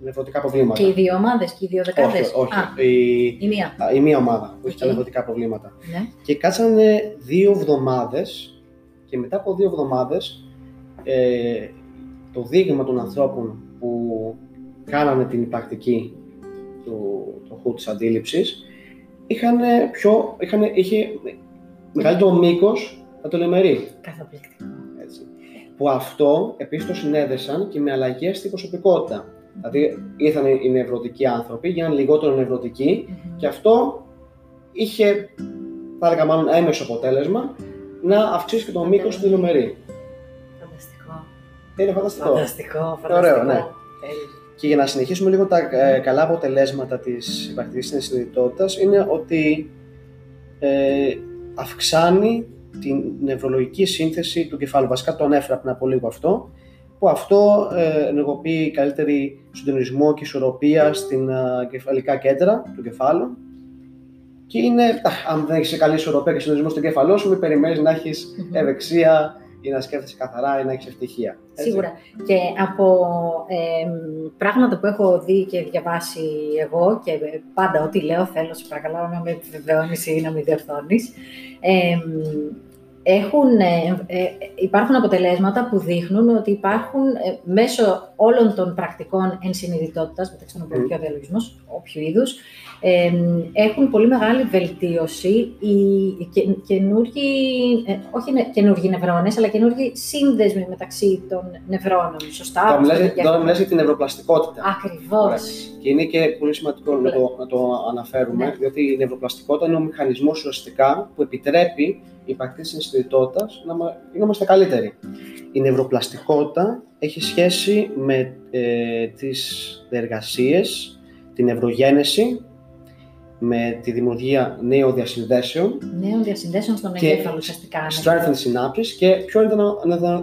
νευρωτικά προβλήματα. Και οι δύο ομάδες και οι δύο δεκάδες. Όχι, όχι. η, η, μία. η μία ομάδα που είχε τα νευρωτικά προβλήματα. Ναι. Και κάτσανε δύο εβδομάδες και μετά από δύο εβδομάδες ε, το δείγμα των ανθρώπων που κάνανε την πρακτική του τροχού της αντίληψης είχαν πιο, είχαν, είχε μεγαλύτερο μήκος από το λεμερί. Καταπληκτικό. Έτσι. Που αυτό επίσης το συνέδεσαν και με αλλαγές στην προσωπικότητα. Δηλαδή ήρθαν οι νευρωτικοί άνθρωποι, γίνανε λιγότερο και αυτό είχε, θα έλεγα μάλλον έμεσο αποτέλεσμα, να αυξήσει και το μήκος του λεμερί. Φανταστικό. Είναι φανταστικό. Φανταστικό, φανταστικό. Ωραίο, ναι. Και για να συνεχίσουμε λίγο τα ε, καλά αποτελέσματα της υπαρκτικής συνειδητότητας είναι ότι ε, αυξάνει την νευρολογική σύνθεση του κεφάλου. Βασικά το ανέφερα πριν από λίγο αυτό, που αυτό ε, ενεργοποιεί καλύτερη συντονισμό και ισορροπία στην ε, κεφαλικά κέντρα του κεφάλου. Και είναι, αν δεν έχεις καλή ισορροπία και συντονισμό στο κεφαλό σου, μην περιμένεις να έχεις ευεξία, ή να σκέφτεσαι καθαρά ή να έχεις ευτυχία. Σίγουρα. Και από ε, πράγματα που έχω δει και διαβάσει εγώ και πάντα ό,τι λέω θέλω, σε παρακαλώ να με επιβεβαιώνεις ή να με διορθώνεις. Ε, έχουν, ε, ε, υπάρχουν αποτελέσματα που δείχνουν ότι υπάρχουν ε, μέσω όλων των πρακτικών ενσυνειδητότητας, μεταξύ των οποίων και ο διαλογισμός, όποιου είδους, έχουν πολύ μεγάλη βελτίωση οι καινούργιοι, όχι καινούργιοι νευρώνες, αλλά καινούργιοι σύνδεσμοι μεταξύ των νευρώνων. Σωστά. Τώρα μιλάς για την νευροπλαστικότητα. Ακριβώς. Και είναι και πολύ σημαντικό να το, να το αναφέρουμε, ναι. διότι η νευροπλαστικότητα είναι ο μηχανισμός ουσιαστικά που επιτρέπει η υπαρκτή συναισθητότητα να είμαστε καλύτεροι. Η νευροπλαστικότητα έχει σχέση με ε, τις διεργασίες, την ευρογένεση με τη δημιουργία νέων διασυνδέσεων. Νέων διασυνδέσεων στον εγκέφαλο, ουσιαστικά. Ναι. Strengthen συνάψεις και πιο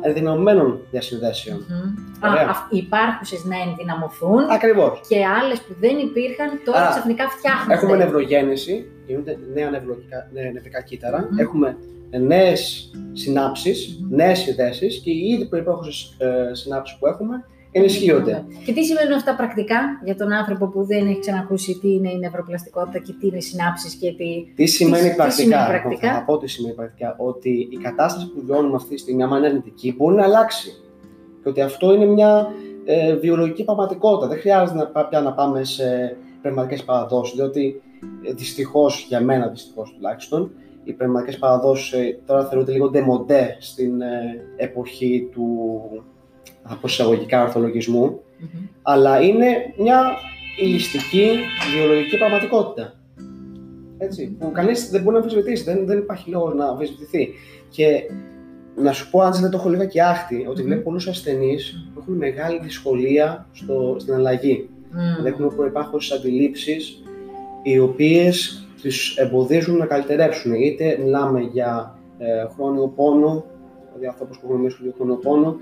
ενδυναμωμένων διασυνδέσεων. Mm-hmm. Υπάρχουσες να ενδυναμωθούν. Ακριβώς. Και άλλες που δεν υπήρχαν τώρα ξαφνικά φτιάχνονται. Έχουμε νευρογέννηση, γίνονται νέα νευρικά κύτταρα. Έχουμε νέες συνάψεις, mm-hmm. νέες συνδέσεις και οι ήδη προπάρχουσε ε, συνάψεις που έχουμε ενισχύονται. Και τι σημαίνουν αυτά πρακτικά για τον άνθρωπο που δεν έχει ξανακούσει τι είναι η νευροπλαστικότητα και τι είναι οι συνάψεις και τι. Τι σημαίνει τι, πρακτικά; Τι σημαίνει πρακτικά; Θα πω τι σημαίνει πρακτικά. Ότι η κατάσταση που βιώνουμε αυτή τη στιγμή, άμα είναι αρνητική, μπορεί να αλλάξει. Και ότι αυτό είναι μια ε, βιολογική πραγματικότητα. Δεν χρειάζεται να, πια να πάμε σε πνευματικές παραδόσεις. Διότι ε, δυστυχώς, για μένα δυστυχώς τουλάχιστον, οι πνευματικές παραδόσεις ε, τώρα θεωρούνται λίγο ντεμοντέ στην ε, εποχή του από εισαγωγικά αλλά είναι μια ηλιστική βιολογική πραγματικότητα. Έτσι, που κανείς δεν μπορεί να αμφισβητήσει, δεν, δεν υπάρχει λόγος να αμφισβητηθεί. Και να σου πω, αν δεν το έχω λίγα και άχτη, ότι βλέπω πολλούς ασθενείς που έχουν μεγάλη δυσκολία στο, στην αλλαγή. Mm. Έχουν προϋπάρχουσες αντιλήψεις οι οποίες του εμποδίζουν να καλυτερεύσουν. Είτε μιλάμε για ε, χρόνιο πόνο, δηλαδή ανθρώπους που έχουν μέσα στο χρόνιο πόνο,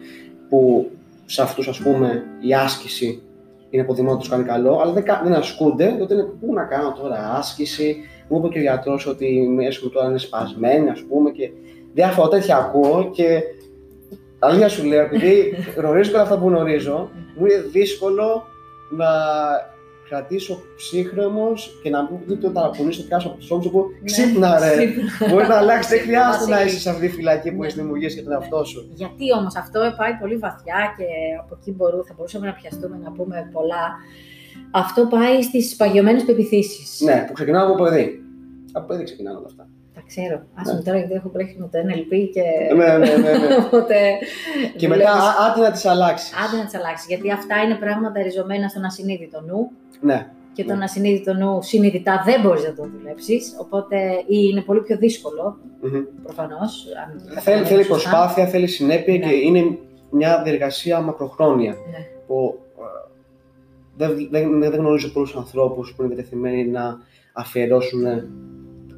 που σε αυτούς ας πούμε η άσκηση είναι αποδειγμένο να τους κάνει καλό, αλλά δεν, δεν ασκούνται, τότε είναι πού να κάνω τώρα άσκηση, μου είπε και ο γιατρός ότι η μέση μου τώρα είναι σπασμένη, ας πούμε, και διάφορα τέτοια ακούω και αλήθεια σου λέω, επειδή γνωρίζω και αυτά που γνωρίζω, μου είναι δύσκολο να κρατήσω ψύχρεμος και να μην δείτε το ταρακουνήσω, πιάσω από του ώμου και πω Ξύπνα, ρε! Μπορεί να αλλάξει, δεν χρειάζεται να είσαι σε αυτή τη φυλακή που έχεις δημιουργήσει για τον εαυτό σου. Γιατί όμως αυτό πάει πολύ βαθιά και από εκεί μπορούμε, θα μπορούσαμε να πιαστούμε να πούμε πολλά. Αυτό πάει στις παγιωμένες πεπιθήσεις. Ναι, που ξεκινάω από παιδί. Από παιδί ξεκινάνε όλα αυτά. Τα ξέρω. Άσε ναι. τώρα γιατί έχω πλέξει με το NLP και. Ναι, ναι, ναι. ναι. Οπότε, και μετά άντε να τις αλλάξεις. Άντε να τις αλλάξεις. Γιατί αυτά είναι πράγματα ριζωμένα στον ασυνείδητο νου. Ναι. Και τον ναι. ασυνείδητο νου συνειδητά δεν μπορείς να το δουλέψεις. Οπότε ή είναι πολύ πιο δύσκολο. Mm-hmm. Προφανώς. Θέλει, θέλει προσπάθεια, θέλει συνέπεια ναι. και είναι μια διεργασία μακροχρόνια. Ναι. Που, ε, δεν, δεν, δεν γνωρίζω πολλούς ανθρώπους που είναι διατεθειμένοι να αφιερώσουν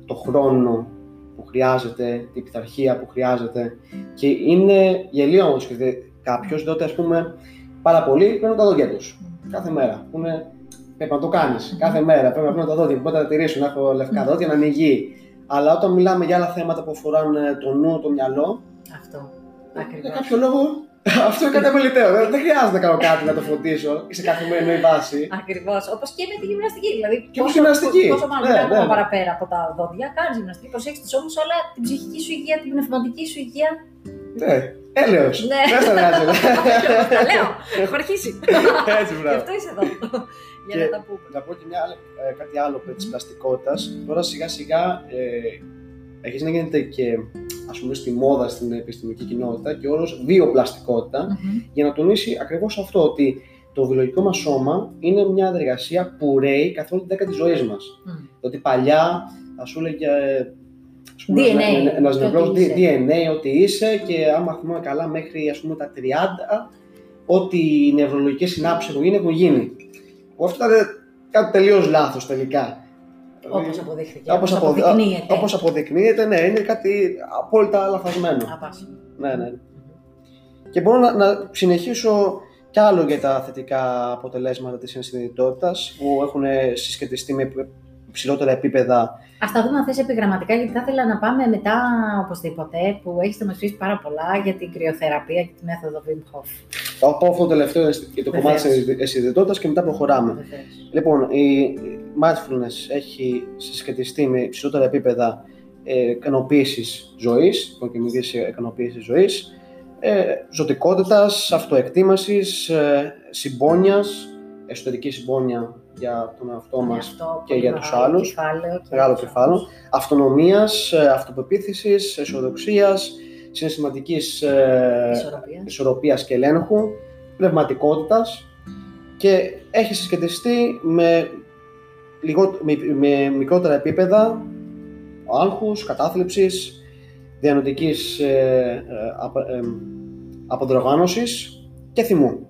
το χρόνο που χρειάζεται, την πειθαρχία που χρειάζεται. Και είναι γελίο όμως και κάποιος, διότι ας πούμε πάρα πολλοί παίρνουν τα δόντια τους κάθε μέρα. Που είναι, πρέπει να το κάνεις κάθε μέρα. Πρέπει να παίρνουν τα δόντια, πρέπει να τα τηρήσουν, να έχω λευκά δόντια, να είναι υγιή. Αλλά όταν μιλάμε για άλλα θέματα που αφορούν το νου, το μυαλό. Αυτό. Για κάποιο λόγο αυτό είναι κάτι αμεληταίο. Δεν χρειάζεται να κάνω κάτι να το φωτίσω σε καθημερινή βάση. Ακριβώς. Όπως και με τη γυμναστική. Δηλαδή, και πόσο, γυμναστική. Πόσο μάλλον ναι, ναι, ναι. παραπέρα από τα δόντια, κάνεις γυμναστική. Προσέχεις τους ώμους, αλλά την ψυχική σου υγεία, την πνευματική σου υγεία. Ναι. Έλεος. Ναι. Δεν θα Τα λέω. Έχω αρχίσει. Έτσι, μπράβο. Γι' αυτό είσαι εδώ. Για να τα πούμε. Να πω και μια, ε, κάτι άλλο τη πλαστικότητας. Τώρα σιγά σιγά ε, έχεις να γίνεται και ας πούμε στη μόδα στην επιστημονική κοινότητα και ο όρος βιοπλαστικότητα για να τονίσει ακριβώς αυτό ότι το βιολογικό μας σώμα είναι μια διεργασία που ρέει καθ' όλη τη δέκα της ζωής μας. Mm. Ότι παλιά θα σου έλεγε DNA, ένας νευρός DNA ότι είσαι και άμα θυμάμαι καλά μέχρι ας πούμε τα 30 ότι οι νευρολογικές συνάψεις έχουν γίνει έχουν γίνει. Αυτό ήταν κάτι τελείως λάθος τελικά. Όπως αποδείχθηκε. Όπως αποδεικνύεται. Όπως αποδεικνύεται, ναι, είναι κάτι απόλυτα λαθασμένο. Απάσχολο. Ναι, ναι. Και μπορώ να, να συνεχίσω κι άλλο για τα θετικά αποτελέσματα της ενσυνειδητότητας που έχουν συσχετιστεί με ψηλότερα επίπεδα. Α τα δούμε αυτές επιγραμματικά, γιατί θα ήθελα να πάμε μετά οπωσδήποτε, που έχεις να μα πει πάρα πολλά για την κρυοθεραπεία και τη μέθοδο Wim Hof. Θα πω αυτό το τελευταίο για το κομμάτι της ενσυνειδητότητα και μετά προχωράμε. Βεβαίως. Λοιπόν, η mindfulness έχει συσχετιστεί με ψηλότερα επίπεδα ε, ικανοποίησης ζωής, υποκειμική ικανοποίησης ζωής, ε, ζωτικότητας, αυτοεκτίμασης, ε, συμπόνιας, εσωτερική συμπόνια για τον εαυτό μας και για τους άλλους. Μεγάλο κεφάλαιο. Αυτονομίας, ε, αυτοπεποίθησης, αισιοδοξίας, συναισθηματική ε, ισορροπίας και ελέγχου, πνευματικότητας και έχει συσχετιστεί με, με, με μικρότερα επίπεδα άγχους, κατάθλιψης, διανοητικής ε, ε, ε και θυμού.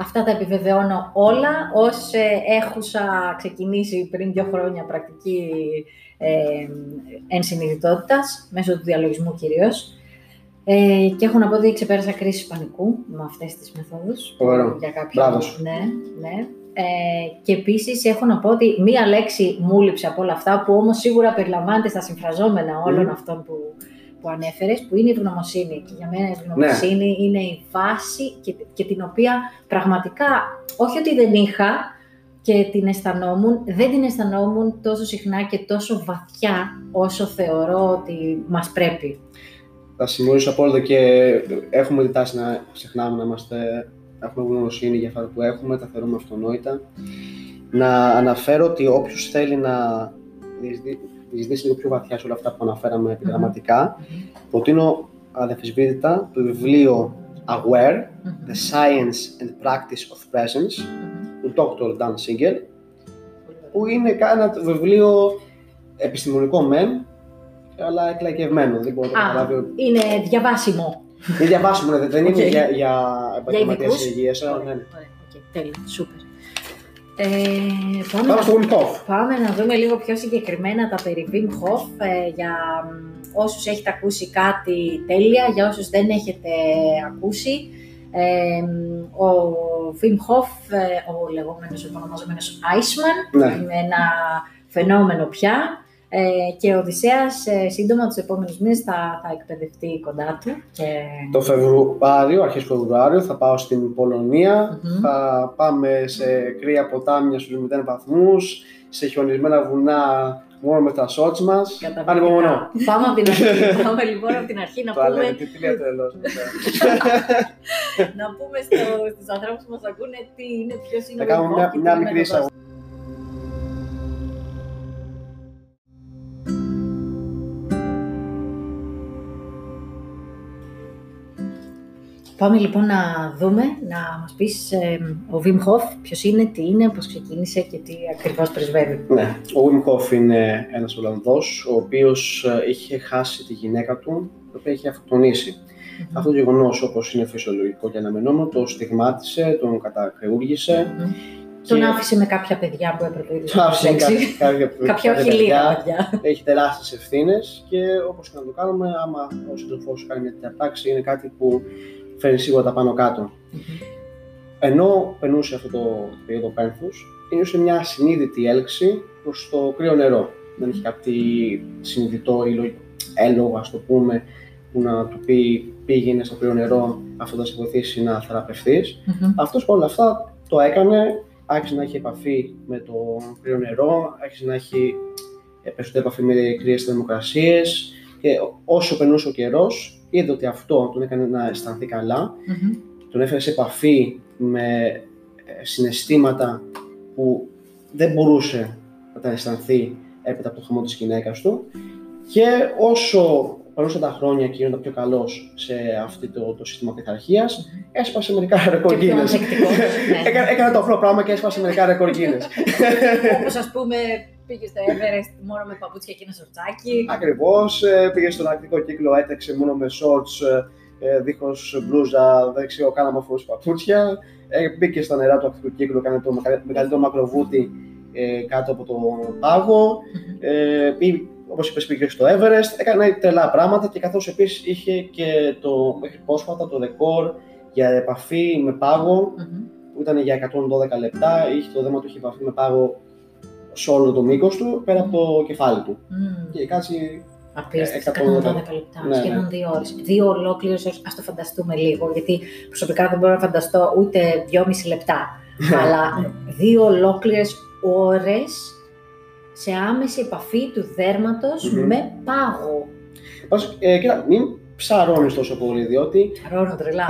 Αυτά τα επιβεβαιώνω όλα ως ε, έχουσα ξεκινήσει πριν δύο χρόνια πρακτική ε, ενσυνειδητότητας, μέσω του διαλογισμού κυρίως. Ε, και έχω να πω ότι ξεπέρασα κρίση πανικού με αυτές τις μεθόδους. Ωραία. Για κάποιο Ναι, ναι. Ε, και επίσης έχω να πω ότι μία λέξη μου λείψε από όλα αυτά, που όμως σίγουρα περιλαμβάνεται στα συμφραζόμενα όλων αυτών που, που ανέφερες, που είναι η ευγνωμοσύνη. Και για μένα η ευγνωμοσύνη ναι. είναι η βάση και, και την οποία πραγματικά, όχι ότι δεν είχα και την αισθανόμουν, δεν την αισθανόμουν τόσο συχνά και τόσο βαθιά όσο θεωρώ ότι μας πρέπει. Θα συμφωνήσω απόλυτα και έχουμε τη τάση να ξεχνάμε να είμαστε, έχουμε γνωσίνη για αυτά που έχουμε, τα θεωρούμε αυτονόητα. Να αναφέρω ότι όποιος θέλει να διεισδύσει λίγο πιο βαθιά σε όλα αυτά που αναφέραμε επιγραμματικά, mm-hmm. προτείνω αδεφισβήτητα το βιβλίο Aware, The Science and Practice of Presence, του Dr. Dan Siegel, που είναι ένα βιβλίο επιστημονικό μεν, αλλά εκλαϊκευμένο. Δεν μπορώ να καταλάβω. Είναι διαβάσιμο. Είναι διαβάσιμο, ναι, δεν είναι για, για επαγγελματίες υγείας. Ναι. Τέλεια, σούπερ. Ε, πάμε, πάμε στο Wim Hof. Πάμε να δούμε λίγο πιο συγκεκριμένα τα περί Wim Hof ε, για όσους έχετε ακούσει κάτι τέλεια, για όσους δεν έχετε ακούσει. Ε, ο Wim Hof, ε, ο λεγόμενος, ο ονομαζόμενος Iceman, ναι. είναι ένα φαινόμενο πια. Ε, και ο Οδυσσέας ε, σύντομα τους επόμενους μήνες θα, θα εκπαιδευτεί κοντά του. Και... Το Φεβρουάριο, αρχές Φεβρουάριο, θα πάω στην πολωνια Θα πάμε σε κρύα ποτάμια στους 0 βαθμούς, σε χιονισμένα βουνά μόνο με τα σότς μας. Ανυπομονώ. Πάμε από την αρχή. Πάμε λοιπόν από την αρχή να πούμε... Τι λέει τρελός. να πούμε στους ανθρώπους που μας ακούνε τι είναι, ποιος είναι ο Θα κάνουμε μια μικρή εισαγωγή. Πάμε λοιπόν να δούμε, να μας πεις ε, ο Wim Hof ποιος είναι, τι είναι, πώς ξεκίνησε και τι ακριβώς πρεσβεύει. Ναι, ο Wim Hof είναι ένας Ολλανδός, ο οποίος ε, είχε χάσει τη γυναίκα του, η οποία είχε αυτοκτονήσει. Mm-hmm. Αυτό το γεγονός, όπως είναι φυσιολογικό και αναμενόμενο, το στιγμάτισε, τον κατακρεούργησε. Mm-hmm. Και... Τον άφησε με κάποια παιδιά που έπρεπε ήδη να άφησε κάποια, κάποια όχι λίγα παιδιά. Έχει τεράστιες ευθύνες και όπως και να το κάνουμε, άμα ο σύντροφός σου κάνει μια τέτοια πράξη, είναι κάτι που φέρνεις σίγουρα τα πάνω κάτω. Mm-hmm. Ενώ περνούσε αυτό το περίοδο πένθους, ένιωσε μια συνείδητη έλξη προς το κρύο νερό. Δεν είχε κάτι συνειδητό ή έλογο, ας το πούμε, που να του πει πήγαινε στο κρύο νερό, αυτό θα σε βοηθήσει να θεραπευτείς. Mm-hmm. Αυτός όλα αυτά το έκανε, άρχισε να έχει επαφή με το κρύο νερό, άρχισε να έχει περισσότερη επαφή με κρύες θερμοκρασίες και όσο περνούσε ο καιρός, είδε ότι αυτό τον έκανε να αισθανθεί τον έφερε σε επαφή με ε, συναισθήματα που δεν μπορούσε να τα αισθανθεί έπειτα από το χαμό της γυναίκας του. Και όσο περνούσαν τα χρόνια και γίνονταν πιο καλός σε αυτό το, το σύστημα πειθαρχίας, mm-hmm. έσπασε μερικά ρεκόρ ναι. έκανε, έκανε το απλό πράγμα και έσπασε μερικά ρεκόρ Όπως ας πούμε πήγε στο Everest μόνο με παπούτσια και ένα σορτσάκι. Ακριβώς. Ε, πήγε στον Αρκτικό κύκλο, έτρεξε μόνο με σορτς, ε, δίχως μπλούζα, δεν ξέρω καν αν φορούσε παπούτσια. Ε, μπήκε στα νερά του Αρκτικού κύκλου, έκανε το μεγαλύτερο μακροβούτι κάτω από τον πάγο. Όπως είπες, πήγε στο Everest, έκανε τρελά πράγματα και καθώς επίσης είχε και το μέχρι πρόσφατα το ρεκόρ για επαφή με πάγο, που ήταν για 112 λεπτά. Είχε το δέμα του είχε επαφή με πάγο σε όλο το μήκος του, πέρα από το κεφάλι του. Mm. Και κάτσει. Απίστευτο, 112 λεπτά, ναι, σχεδόν ναι. δύο ώρες. Δύο ολόκληρες ας το φανταστούμε λίγο, γιατί προσωπικά δεν μπορώ να φανταστώ ούτε δυόμιση λεπτά. αλλά δύο ολόκληρες ώρες σε άμεση επαφή του δέρματος mm-hmm. με πάγο. Πώς, ε, κοίτα, μην ψαρώνεις τόσο πολύ, διότι... Ψαρώνω τρελά.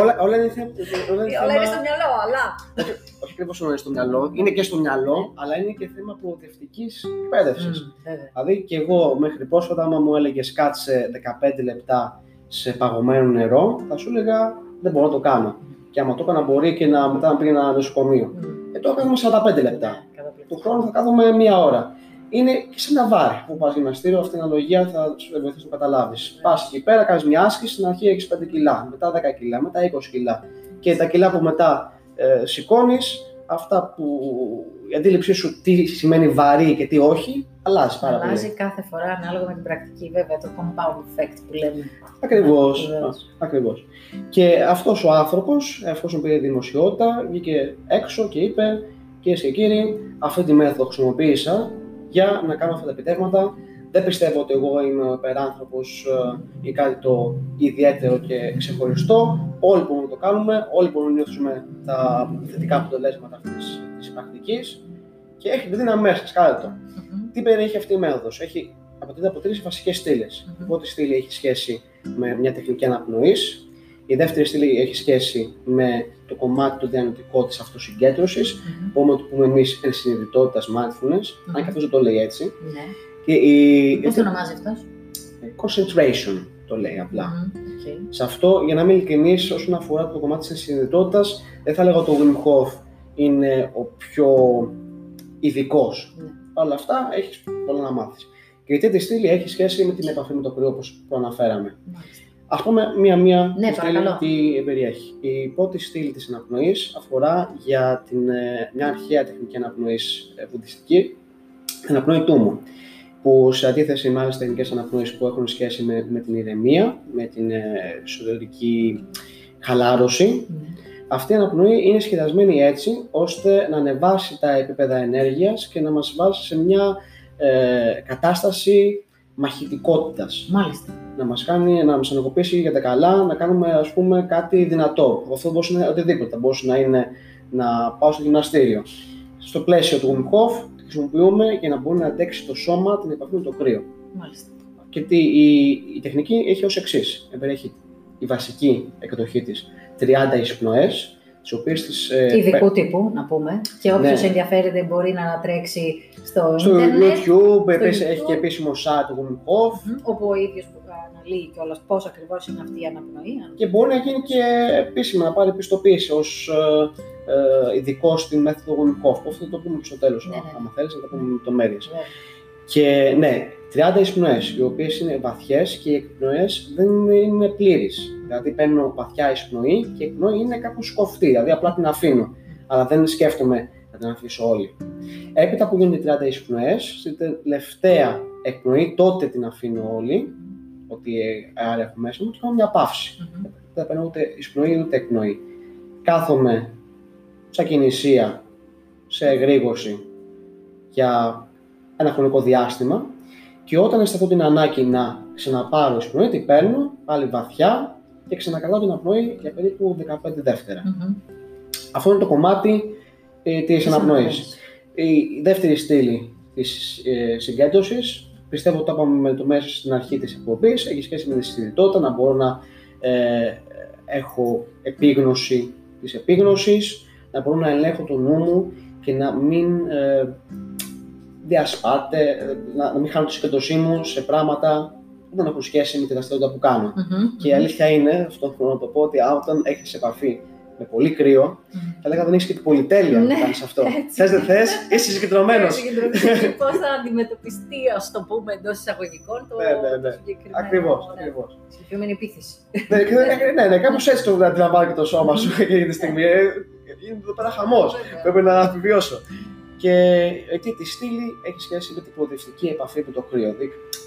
όλα, όλα, είναι θέμα... Όλα, είναι, όλα είναι στο μυαλό, αλλά... Όχι, όχι ακριβώς όλα είναι στο μυαλό, είναι και στο μυαλό, αλλά είναι και θέμα προοδευτικής εκπαίδευσης. Mm, δηλαδή και εγώ μέχρι πρόσφατα, άμα μου έλεγες κάτσε 15 λεπτά σε παγωμένο νερό, θα σου έλεγα δεν μπορώ να το κάνω. Και άμα το έκανα μπορεί και να, μετά να πήγαινα ένα νοσοκομείο. Mm. Ε, το έκανα 45 λεπτά του χρόνου θα κάθομαι μία ώρα. Είναι και σε ένα βάρη που πας γυμναστήριο, αυτή η αναλογία θα σου βοηθήσει να καταλάβεις. Πας εκεί πέρα, κάνεις μια άσκηση, στην αρχή έχεις 5 κιλά, μετά 10 κιλά, μετά 20 κιλά. Και τα κιλά που μετά ε, σηκώνεις, αυτά που η αντίληψή σου τι σημαίνει βαρύ και τι όχι, αλλάζει πάρα πολύ. Αλλάζει κάθε φορά ανάλογα με την πρακτική, βέβαια, το compound effect που λέμε. Ακριβώς. Ακριβώς. Και αυτός ο άνθρωπος, εφόσον πήρε δημοσιότητα, βγήκε έξω και είπε Κυρίες και κύριοι, αυτή τη μέθοδο χρησιμοποίησα για να κάνω αυτά τα επιτεύγματα. Δεν πιστεύω ότι εγώ είμαι ο υπεράνθρωπος ε, ή κάτι το ιδιαίτερο και ξεχωριστό. Όλοι μπορούμε να το κάνουμε, όλοι μπορούμε να νιώθουμε τα θετικά αποτελέσματα αυτής της πρακτικής και έχει δύναμη μέσα, σκάλε το. Mm-hmm. Τι περιέχει αυτή η μέθοδος, Έχει αποτελείται από τρεις βασικές στήλες. Mm-hmm. Η πρώτη στήλη έχει σχέση με μια τεχνική αναπνοής, η δεύτερη στήλη έχει σχέση με το κομμάτι του διανοητικού της αυτοσυγκέντρωσης, mm-hmm. που το πούμε εμείς ενσυνειδητότητα mindfulness, mm-hmm. αν και αυτό δεν το λέει έτσι. Ναι. Και η... Πώς το ονομάζει αυτός; Concentration το λέει απλά. Mm-hmm. Okay. Σε αυτό, για να είμαι ειλικρινή, όσον αφορά το κομμάτι της ενσυνειδητότητα, δεν θα λέγω ότι ο Wim Hof είναι ο πιο ειδικός. Mm. Παρ' όλα αυτά, έχεις πολλά να μάθεις. Και η τρίτη στήλη έχει σχέση με την επαφή με το κρύο, όπως προαναφέραμε. Mm. Α πούμε μία-μία ναι, τι περιέχει. Η πρώτη στήλη της αναπνοής αφορά για την, ε, μια αρχαία τεχνική αναπνοής ε, βουδιστική, αναπνοή τούμου, που σε αντίθεση με άλλες τεχνικές αναπνοής που έχουν σχέση με, με την ηρεμία, με την ε, εσωτερική χαλάρωση, mm. αυτή η αναπνοή είναι σχεδιασμένη έτσι ώστε να ανεβάσει τα επίπεδα ενέργειας και να μας βάζει σε μια ε, κατάσταση μαχητικότητας. Μάλιστα. Να μας κάνει, να μας ενεργοποιήσει για τα καλά, να κάνουμε ας πούμε κάτι δυνατό. Αυτό μπορούσε να είναι οτιδήποτε. Μπορούσε να είναι να πάω στο γυμναστήριο. Στο πλαίσιο του Wim Hof χρησιμοποιούμε για να μπορεί να αντέξει το σώμα την επαφή με το κρύο. Μάλιστα. Και τι, η, η τεχνική έχει ως εξής. Περιέχει η βασική εκδοχή της 30 εισπνοές, τις οποίες τις. Ε, Ειδικού τύπου, να πούμε. Και όποιος ναι. ενδιαφέρεται μπορεί να ανατρέξει στο, στο Ιντερνετ. YouTube, στο επίσης, YouTube. έχει και επίσημο site του Wim Hof. Mm-hmm, όπου ο ίδιος που αναλύει κιόλας πώς ακριβώς είναι αυτή η αναπνοή. Και μπορεί να γίνει και επίσημα να πάρει πιστοποίηση ως ε, ε, ειδικό στην μέθοδο Wim Hof. Αυτό θα το πούμε στο τέλος. Ναι, ναι. Αν θέλεις, να το πούμε με λεπτομέρειε. Ναι. Και ναι, 30 εισπνοές, οι οποίες είναι βαθιές και οι εκπνοές δεν είναι πλήρε. Δηλαδή παίρνω βαθιά εισπνοή και η εκπνοή είναι κάπου σκοφτή, δηλαδή απλά την αφήνω. Αλλά δεν σκέφτομαι να την αφήσω όλη. Έπειτα που γίνονται 30 εισπνοές, στην τελευταία εκπνοή, τότε την αφήνω όλη, ότι άρα έχω μέσα μου και κάνω μια παύση. Mm-hmm. Δεν παίρνω ούτε εισπνοή ούτε εκπνοή. Κάθομαι σαν κινησία, σε εγρήγορση για ένα χρονικό διάστημα και όταν αισθανθώ την ανάγκη να ξαναπάρω εισπνοή, την παίρνω πάλι βαθιά και ξανακαλάω την απνοή για περίπου 15 δευτερα Αυτό είναι το κομμάτι ε, της αναπνοής. Η δεύτερη στήλη της ε, συγκέντρωσης, πιστεύω ότι το είπαμε με το μέσα στην αρχή της εκπομπής, έχει σχέση με τη συνειδητότητα, να μπορώ να ε, έχω επίγνωση της επίγνωσης, να μπορώ να ελέγχω το νου μου και να μην ε, διασπάται, να, να μην χάνω τη συγκέντρωσή μου σε πράγματα που δεν έχουν σχέση με τη δραστηριότητα που κάνω. και η αλήθεια είναι, αυτό θέλω να το πω, ότι όταν έχει επαφή με πολύ κρύο, mm-hmm. θα λέγαμε δεν έχει και την πολυτέλεια να ναι, κάνει αυτό. Θε δεν θε, είσαι συγκεντρωμένο. Πώ θα αντιμετωπιστεί, α το πούμε εντό εισαγωγικών, το, ναι, ναι, ναι. συγκεκριμένο. Ακριβώ. Ναι. Συγκεκριμένη επίθεση. ναι, ναι, ναι, κάπω έτσι το αντιλαμβάνει και το σώμα σου εκείνη τη στιγμή. Ε, είναι εδώ πέρα χαμό. Πρέπει να επιβιώσω. Και εκεί τη στήλη έχει σχέση με την προοδευτική επαφή με το κρύο.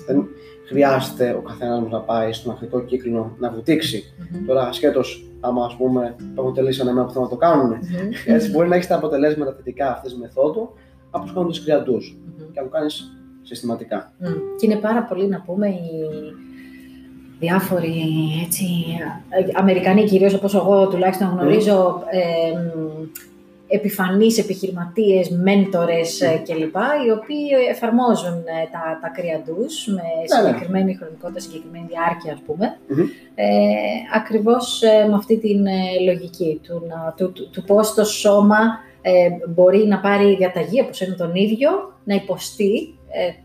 Δεν χρειάζεται ο καθένας να πάει στον αρχικό κύκλο να βουτήξει. Mm-hmm. Τώρα, ασχέτως άμα ας πούμε πραγματελήσαν εμένα που θέλουν να το κάνουν, mm-hmm. έτσι μπορεί να έχεις τα αποτελέσματα θετικά αυτής της μεθόδου από τους κάνοντε κρυαντού mm-hmm. και να το κάνεις συστηματικά. Mm. Και είναι πάρα πολύ να πούμε οι διάφοροι έτσι, Αμερικανοί κυρίως όπως εγώ τουλάχιστον γνωρίζω ε, επιφανείς επιχειρηματίες, μέντορες mm. κλπ. οι οποίοι εφαρμόζουν ε, τα, τα κρύα τους με ναι, ναι. συγκεκριμένη χρονικότητα, συγκεκριμένη διάρκεια ας πούμε, mm-hmm. ε, ακριβώς ε, με αυτή την λογική του, να, του, του, του πώς το σώμα μπορεί να πάρει διαταγή από σένα τον ίδιο, να υποστεί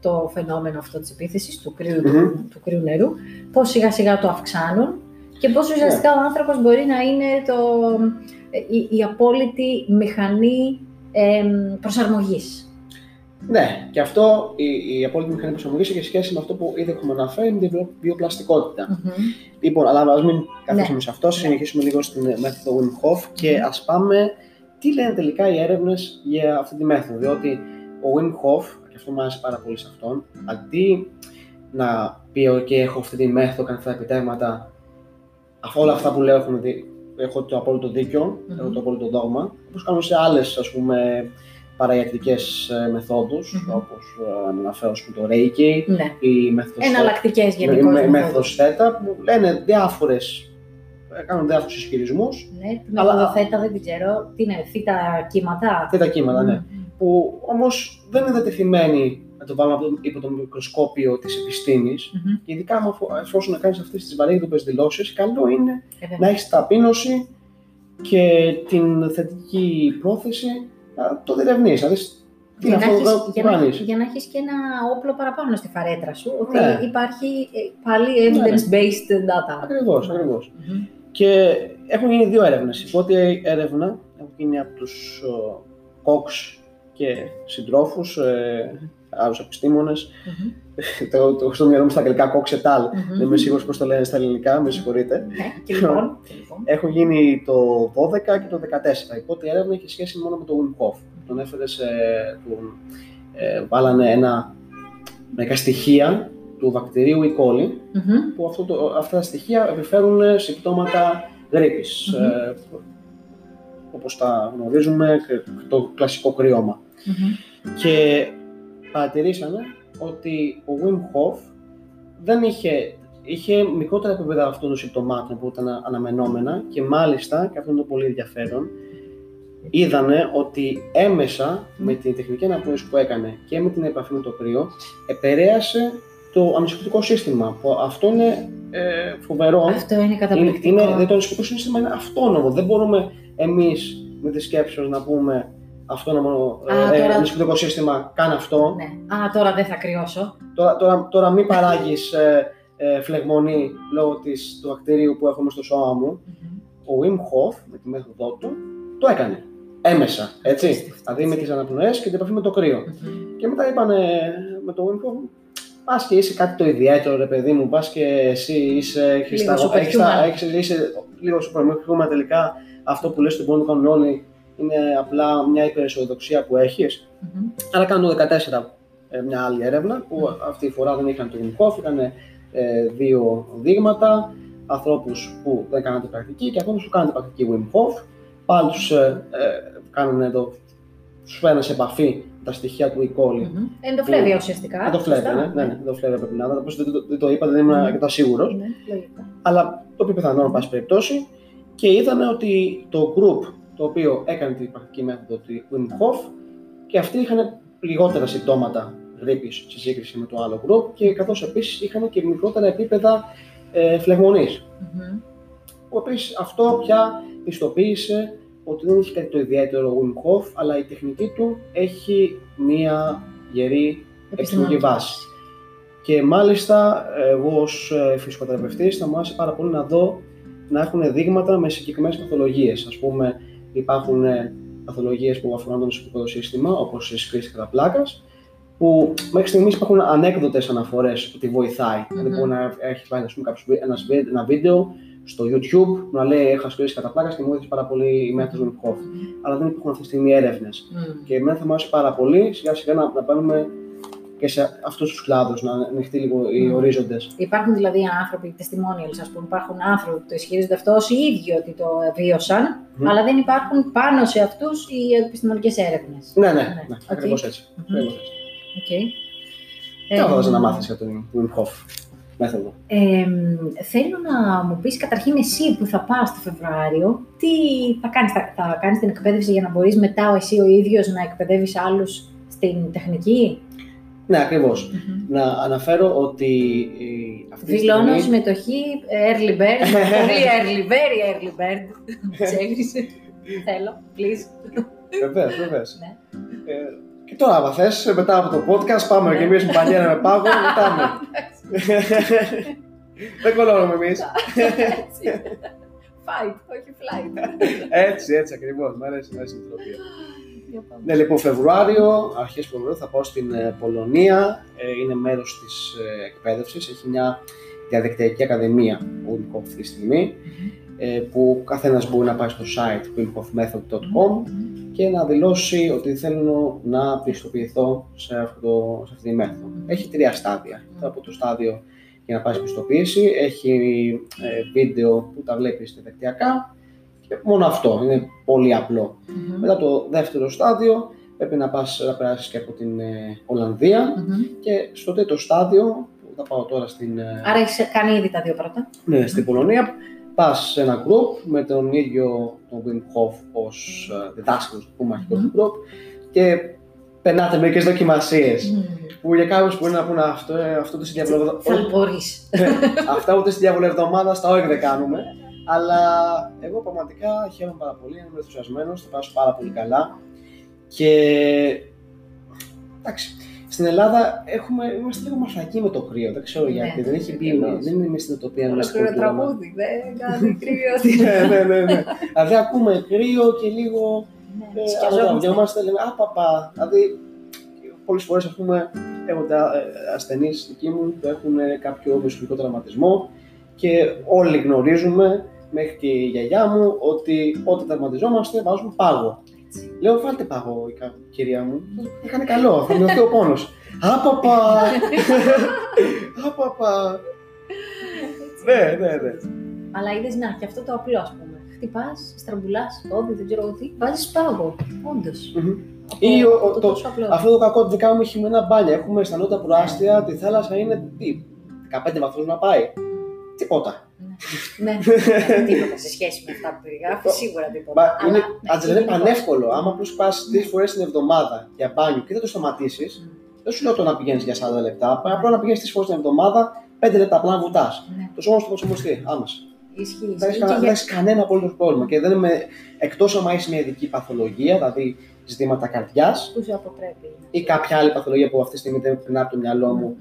το φαινόμενο αυτό της επίθεσης του κρύου, του, του κρύου νερού, πώς σιγά σιγά το αυξάνουν και πώς ουσιαστικά yeah. ο άνθρωπος μπορεί να είναι το, η, η απόλυτη μηχανή ε, προσαρμογής. Ναι, και αυτό η, η απόλυτη μηχανή προσαρμογής έχει σχέση με αυτό που ήδη έχουμε αναφέρει με τη βιοπλαστικότητα. Mm-hmm. Λοιπόν, αλλά ας μην καθίσουμε ναι. σε αυτό, ναι. συνεχίσουμε λίγο στην μέθοδο Wim Hof και ας πάμε τι λένε τελικά οι έρευνες για αυτή τη μέθοδο. Διότι ο Wim Hof, και αυτό μου άρεσε πάρα πολύ σε αυτόν, αντί να πει: OK, έχω αυτή τη μέθοδο, κάνω αυτά τα επιτεύγματα, αφού όλα αυτά που λέω έχουν δει, έχω το απόλυτο δίκιο, mm-hmm. έχω το απόλυτο δόγμα, όπως κάνω σε άλλες ας πούμε παραϊατρικές ε, μεθόδους, mm-hmm. όπως ε, αναφέρω το Reiki ναι. ή μέθοδος Εναλλακτικές γενικώς με, μέθοδος θέτα, που λένε διάφορες ε, κάνουν διάφορους ισχυρισμούς. Ναι, την αλλά... θέτα δεν την ξέρω. Τι είναι, θήτα κύματα; Θήτα κύματα, ναι. Mm-hmm. Που όμως δεν είναι δετεθειμένοι να το βάλουμε υπό το μικροσκόπιο της επιστήμης. Mm-hmm. Και ειδικά εφόσον να κάνεις αυτές τις βαρύγδουπες δηλώσεις, καλό είναι ε, να έχεις ταπείνωση και την θετική πρόθεση να το διερευνεί. Δηλαδή, τι για, να έχεις, για, να, για να έχεις και ένα όπλο παραπάνω στη φαρέτρα σου, ότι ναι. υπάρχει ε, πάλι ναι, ναι. evidence-based data. Ακριβώς, ακριβώς. Mm-hmm. Και έχουν γίνει δύο έρευνες. Η πρώτη έρευνα έχει γίνει από τους Cox και συντρόφους, ε, άλλους επιστήμονες. Mm-hmm. το, το έχω στο μυαλό μου στα αγγλικά κόξετάλ. Mm-hmm. Δεν είμαι σίγουρος πώς το λένε στα ελληνικά, με συγχωρείτε. Ναι, λοιπόν. Έχουν γίνει το 12 και το 14. Η πρώτη έρευνα είχε σχέση μόνο με το Wim Hof. Τον έφερε σε. Του, ε, βάλανε ένα, μερικά στοιχεία του βακτηρίου E. coli, mm-hmm. που αυτό το, αυτά τα στοιχεία επιφέρουν συμπτώματα γρήπης, mm-hmm. ε, όπως τα γνωρίζουμε, το κλασικό κρυώμα. Mm-hmm. Και παρατηρήσανε ότι ο Wim Hof δεν είχε, είχε μικρότερα επίπεδα αυτών των συμπτωμάτων που ήταν αναμενόμενα και μάλιστα, και αυτό είναι το πολύ ενδιαφέρον, είδανε ότι έμεσα με την τεχνική αναπνοή που έκανε και με την επαφή με το κρύο επηρέασε το ανοσικτικό σύστημα. Που αυτό είναι ε, φοβερό. Αυτό είναι καταπληκτικό. Είναι, είναι, το ανοσικτικό σύστημα είναι αυτόνομο. Δεν μπορούμε εμείς με τη σκέψη να πούμε αυτόνομο ε, τώρα... ανοσικτικό σύστημα, κάνει αυτό. Ναι. Α, τώρα δεν θα κρυώσω. Τώρα, τώρα, τώρα μην παράγεις ε, ε, φλεγμονή λόγω της, του ακτηρίου που έχουμε στο σώμα μου. Ο Wim Hof με τη μέθοδό του το έκανε έμεσα. Έτσι. Δηλαδή με τις αναπνοές και την επαφή με το κρύο. Και μετά είπανε με το Wim Hof, πας και είσαι κάτι το ιδιαίτερο, ρε παιδί μου, πας και εσύ είσαι. Λίγο είσαι λίγο σου προμηθούμε τελικά αυτό που λες ότι μπορούν να κάνουν όλοι είναι απλά μια υπεραισιοδοξία που έχεις. Mm-hmm. Άρα κάνουν το 2014 ε, μια άλλη έρευνα που αυτή η φορά δεν είχαν το Wim είχαν ε, δύο δείγματα, ανθρώπους που δεν κάνανε πρακτική και ανθρώπους που κάνανε πρακτική Wim Hof. Πάλι τους ε, ε, κάνουν εδώ, σου φέρνουν σε επαφή τα στοιχεία του e-call. Mm-hmm. Εντοφλέβεια ουσιαστικά. Εντοφλέβεια, ναι, ναι, ναι, εντοφλέβεια πρέπει να είναι. Δεν, δεν, το είπα, δεν ήμουν αρκετά σίγουρος. Αλλά το οποίο πιθανό, εν πάση περιπτώσει. Και είδαμε ότι το group το οποίο έκανε την πρακτική μέθοδο του Wim Hof και αυτοί είχαν λιγότερα συμπτώματα γρήπης σε σύγκριση με το άλλο group και καθώς επίσης είχαν και μικρότερα επίπεδα ε, φλεγμονής. Mm-hmm. Επίσης αυτό πια πιστοποίησε ότι δεν έχει κάτι το ιδιαίτερο ο Wim Hof, αλλά η τεχνική του έχει μία γερή επιστημονική βάση. Και μάλιστα εγώ ως ε, φυσικοθεραπευτής θα μου άρεσε πάρα πολύ να δω να έχουν δείγματα με συγκεκριμένες παθολογίες. Ας πούμε υπάρχουν ε, παθολογίες που αφορούν το νοσοκομικό σύστημα, όπως η σκρίση κατά πλάκας, που μέχρι στιγμής υπάρχουν ανέκδοτες αναφορές ότι βοηθάει. Mm-hmm. Δηλαδή, μπορεί να έχει πάει ένας, ένα βίντεο στο YouTube να λέει Έχω ασχολήσει κατά πλάκας και μου έδωσε πάρα πολύ η μέθοδο του Hof. Αλλά δεν υπάρχουν αυτή τη στιγμή έρευνες. Mm. Και εμένα θα μου άρεσε πάρα πολύ σιγά σιγά να, να παίρνουμε και σε αυτούς τους κλάδους να ανοιχτεί λίγο mm. οι ορίζοντες. Υπάρχουν δηλαδή άνθρωποι, testimonials, ας πούμε, υπάρχουν άνθρωποι που το ισχυρίζονται αυτό ως οι ίδιοι ότι το βίωσαν, mm. αλλά δεν υπάρχουν πάνω σε αυτούς οι επιστημονικές έρευνες. Ναι, ναι, ναι, ναι. Okay. ακριβώς έτσι. Mm-hmm. Okay. Τι θα να μάθεις για τον Wim Hof μέθοδο. Ε, θέλω να μου πεις καταρχήν εσύ που θα πας το Φεβρουάριο, τι θα κάνεις, θα, θα κάνεις την εκπαίδευση για να μπορείς μετά εσύ ο ίδιος να εκπαιδεύεις άλλους στην τεχνική; Ναι, ακριβως Να αναφέρω ότι αυτή Δηλώνω στιγμή... συμμετοχή early bird, πολύ early, very early bird. Θέλω, please. Βεβαίως, βεβαίως. Ναι. Ε, και τώρα, άμα θες, μετά από το podcast, πάμε ναι. και εμείς με πανιέρα με πάγο, μετάμε. Δεν κολλώνουμε εμείς. Fight, όχι flight. Έτσι, έτσι ακριβώς. Μ' αρέσει, μ' αρέσει η τροπία. Ναι, λοιπόν, Φεβρουάριο, αρχές Φεβρουάριου θα πάω στην ε, Πολωνία. Ε, είναι μέρος της ε, εκπαίδευσης. Έχει μια διαδικτυακή ακαδημία που αυτή τη στιγμή που καθένας μπορεί να πάει στο site wimhofmethod.com και να δηλώσει ότι θέλω να πιστοποιηθώ σε, αυτό, σε αυτή τη μέθοδο. Έχει τρία στάδια. Από το στάδιο για να πάει πιστοποίηση, έχει ε, βίντεο που τα βλέπεις διαδικτυακά και μόνο αυτό, είναι πολύ Μετά το δεύτερο στάδιο πρέπει να πας να περάσεις και από την ε, ολλανδια και στο τρίτο στάδιο, που θα πάω τώρα στην... Ε, Άρα έχεις κάνει ήδη τα δύο πρώτα. Ναι, στην Πολωνία, πας σε ένα group με τον ίδιο τον Wim Hof ως ε, διδάσκαλος του πούμε αρχικό του group και περνάτε μερικές δοκιμασίες. Που για κάποιους μπορεί να πούνε αυτό, ε, αυτό το στην διαβολευδομάδα. Θα μπορείς. Ναι, αυτά ούτε στην διαβολευδομάδα στα όχι δεν κάνουμε. Αλλά εγώ πραγματικά χαίρομαι πάρα πολύ, είμαι ενθουσιασμένος, θα πάω πάρα πολύ καλά. Και εντάξει, στην Ελλάδα έχουμε, είμαστε λίγο μαθακοί με το κρύο. Δεν ξέρω ναι, γιατί. Δεν έχει μπει. Δεν είναι μια συνειδητοποιία να κρύο τραγούδι. Δεν κάνει κρύο. ναι, ναι, ναι, ναι. Δηλαδή ακούμε κρύο και λίγο. Ναι, ε, λέμε, α, παπά. Δηλαδή, πολλές φορές, ας πούμε, έχω ε, ασθενείς δικοί μου που έχουν κάποιο μεσολογικό τραυματισμό και όλοι γνωρίζουμε, μέχρι και η γιαγιά μου, ότι όταν τραυματιζόμαστε βάζουμε πάγο. Λέω, βάλτε πάγο, κυρία μου. Έκανε καλό, θα μειωθεί ο πόνος. Άπαπα! Άπαπα! Ναι, ναι, ναι. Αλλά είδες να, και αυτό το απλό, ας πούμε. Χτυπάς, στραμπουλάς, πόδι, δεν ξέρω τι, βάζεις πάγο. Όντως. Ή το, το, αυτό το κακό ότι κάνουμε χειμώνα μπάνια. Έχουμε στα νότια προάστια, τη θάλασσα είναι τι, 15 βαθμούς να πάει. Τίποτα. Ναι, ναι. τίποτα σε σχέση με αυτά που περιγράφεις, σίγουρα τίποτα. Μα είναι, ναι, είναι πανεύκολο. Άμα απλώς πας τρεις φορές την εβδομάδα για μπάνιο και δεν το σταματήσεις, δεν σου λέω το να πηγαίνεις για 40 λεπτά, απλά να πηγαίνεις τρεις φορές την εβδομάδα, 5 λεπτά απλά να βουτάς. Το σώμα σου θα προσαρμοστεί άμεσα. Ισχύει. Δεν έχεις κανένα απολύτω πρόβλημα. Και δεν είμαι εκτός αν έχεις μια ειδική παθολογία, δηλαδή ζητήματα καρδιάς. Που σε αποτρέπει. Ή κάποια άλλη παθολογία που αυτή τη στιγμή δεν περνά από το μυαλό μου.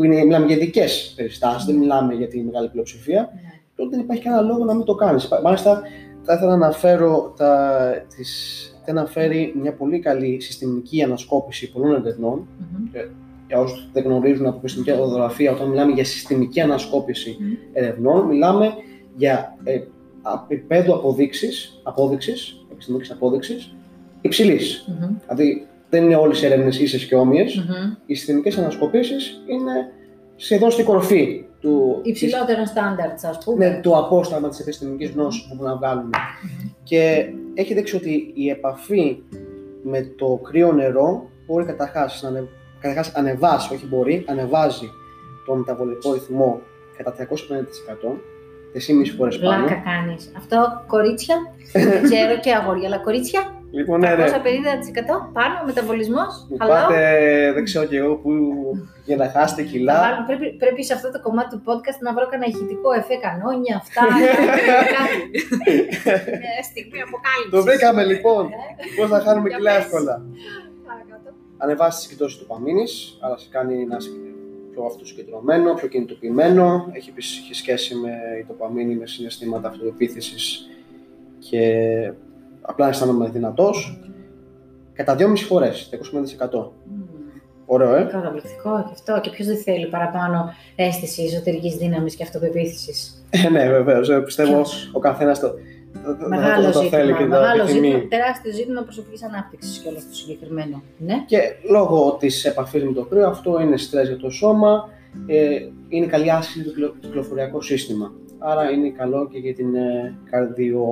Που είναι, μιλάμε για ειδικές περιστάσει, δεν μιλάμε για τη μεγάλη πλειοψηφία. Ναι. Τότε δεν υπάρχει κανένα λόγο να μην το κάνεις. Μάλιστα, θα ήθελα να αναφέρω τα, τις, θα αναφέρει μια πολύ καλή συστημική ανασκόπηση πολλών ερευνών. Mm-hmm. Για όσους δεν γνωρίζουν από επιστημική οδογραφία, όταν μιλάμε για συστημική ανασκόπηση mm-hmm. ερευνών, μιλάμε για ε, επίπεδο αποδείξης, απόδειξης, επιστημονικής απόδειξης, υψηλής. Mm-hmm. Δηλαδή δεν είναι όλες οι έρευνες ίσες και όμοιες. Mm-hmm. Οι συστημικές ανασκοπήσεις είναι σχεδόν στην κορφή του. Υψηλότερο στάνταρτ, ας πούμε. Ναι, το απόσταμα της επιστημονική γνώσης που μπορούμε να βγάλουμε. Mm-hmm. Και έχει δείξει ότι η επαφή με το κρύο νερό μπορεί καταρχάς να ανε... καταρχάς ανεβάσει, όχι μπορεί, ανεβάζει τον μεταβολικό ρυθμό κατά 350%. 4,5 φορές πάνω. Πλάκα κάνεις. Αυτό κορίτσια. δεν ξέρω και αγόρια, αλλά κορίτσια. Λοιπόν, ναι, ναι. 50% πάνω, μεταβολισμός. Πάτε, δεν ξέρω και εγώ που για να χάσετε κιλά. πρέπει, πρέπει σε αυτό το κομμάτι του podcast να βρω κανένα ηχητικό εφέ κανόνια, αυτά. κάτι. στιγμή αποκάλυψης. Το βρήκαμε λοιπόν. Πώς να χάνουμε κιλά εύκολα. Ανεβάσεις τη κοιτώση του παμίνης, αλλά σε κάνει να είσαι πιο αυτοσκεντρωμένο, πιο κινητοποιημένο. Έχει επίσης σχέση με η τοπαμίνη, με συναισθήματα αυτοεπίθεσης και απλά αισθάνομαι δυνατός. Κατά 2,5 φορές, 25%. Ωραίο, ε. Καταπληκτικό και αυτό. Και ποιος δεν θέλει παραπάνω αίσθηση εσωτερικής δύναμης και αυτοπεποίθησης; Ε, ναι, βεβαίως. Ε, πιστεύω ο καθένας το, Μεγάλο το, το ζήτημα, θέλει και μεγάλο ζήτημα, τεράστιο ζήτημα προσωπικής ανάπτυξης και όλο το συγκεκριμένο. Ναι. Και λόγω της επαφής με το κρύο, αυτό είναι στρες για το σώμα, ε, είναι καλή άσκηση το κυκλοφοριακό σύστημα. Άρα είναι καλό και για την ε, καρδιο,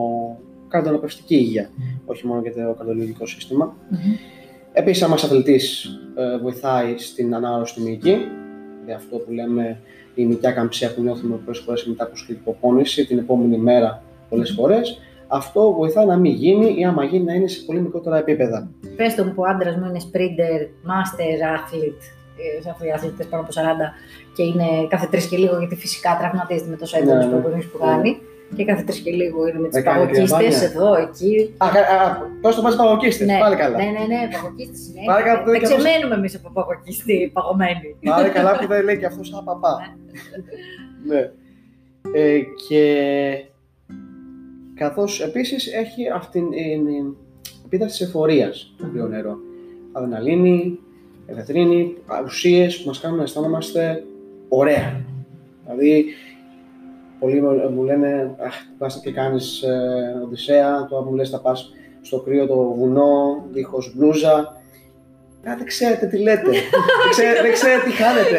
καρδιοναπευστική υγεία, mm. όχι μόνο για το καρδιολογικό σύστημα. Mm-hmm. Επίσης, άμα αθλητής ε, βοηθάει στην ανάρρωση του μυϊκή, δηλαδή αυτό που λέμε η μυϊκιά καμψία που νιώθουμε πολλές φορές μετά από σκληρή υποπόνηση, την επόμενη μέρα πολλές φορές, αυτό βοηθάει να μην γίνει ή άμα γίνει να είναι σε πολύ μικρότερα επίπεδα. Πες τον που ο άντρας μου είναι sprinter, master athlete, αφού οι αθλητές πάνω από 40 και είναι κάθε τρεις και λίγο γιατί φυσικά τραυματίζεται με τόσο έντονο ναι, ναι, που κάνει. Και κάθε τρει και λίγο είναι με τις παγωκίστες εδώ, εκεί. Α, πώ το βάζει παγωκίστες, ναι, πάλι καλά. Ναι, ναι, ναι, παγωκίστες είναι. Πάλι καλά δεν ξεμένουμε εμείς από παγωκίστη παγωμένοι. Πάλι καλά που δεν λέει και αυτός σαν παπά. ναι. ναι. Ε, και καθώς επίσης έχει αυτή την επίδραση της εφορίας το κρύο νερό. Αδεναλίνη, ελευθερίνη, ουσίε που μας κάνουν να αισθάνομαστε ωραία. Δηλαδή, Πολλοί μου λένε, αχ, πας και κάνεις ε, Οδυσσέα, τώρα μου λες θα πας στο κρύο το βουνό, δίχως μπλούζα. Α, δεν ξέρετε τι λέτε. δεν, ξέρετε, δεν ξέρετε τι χάνετε.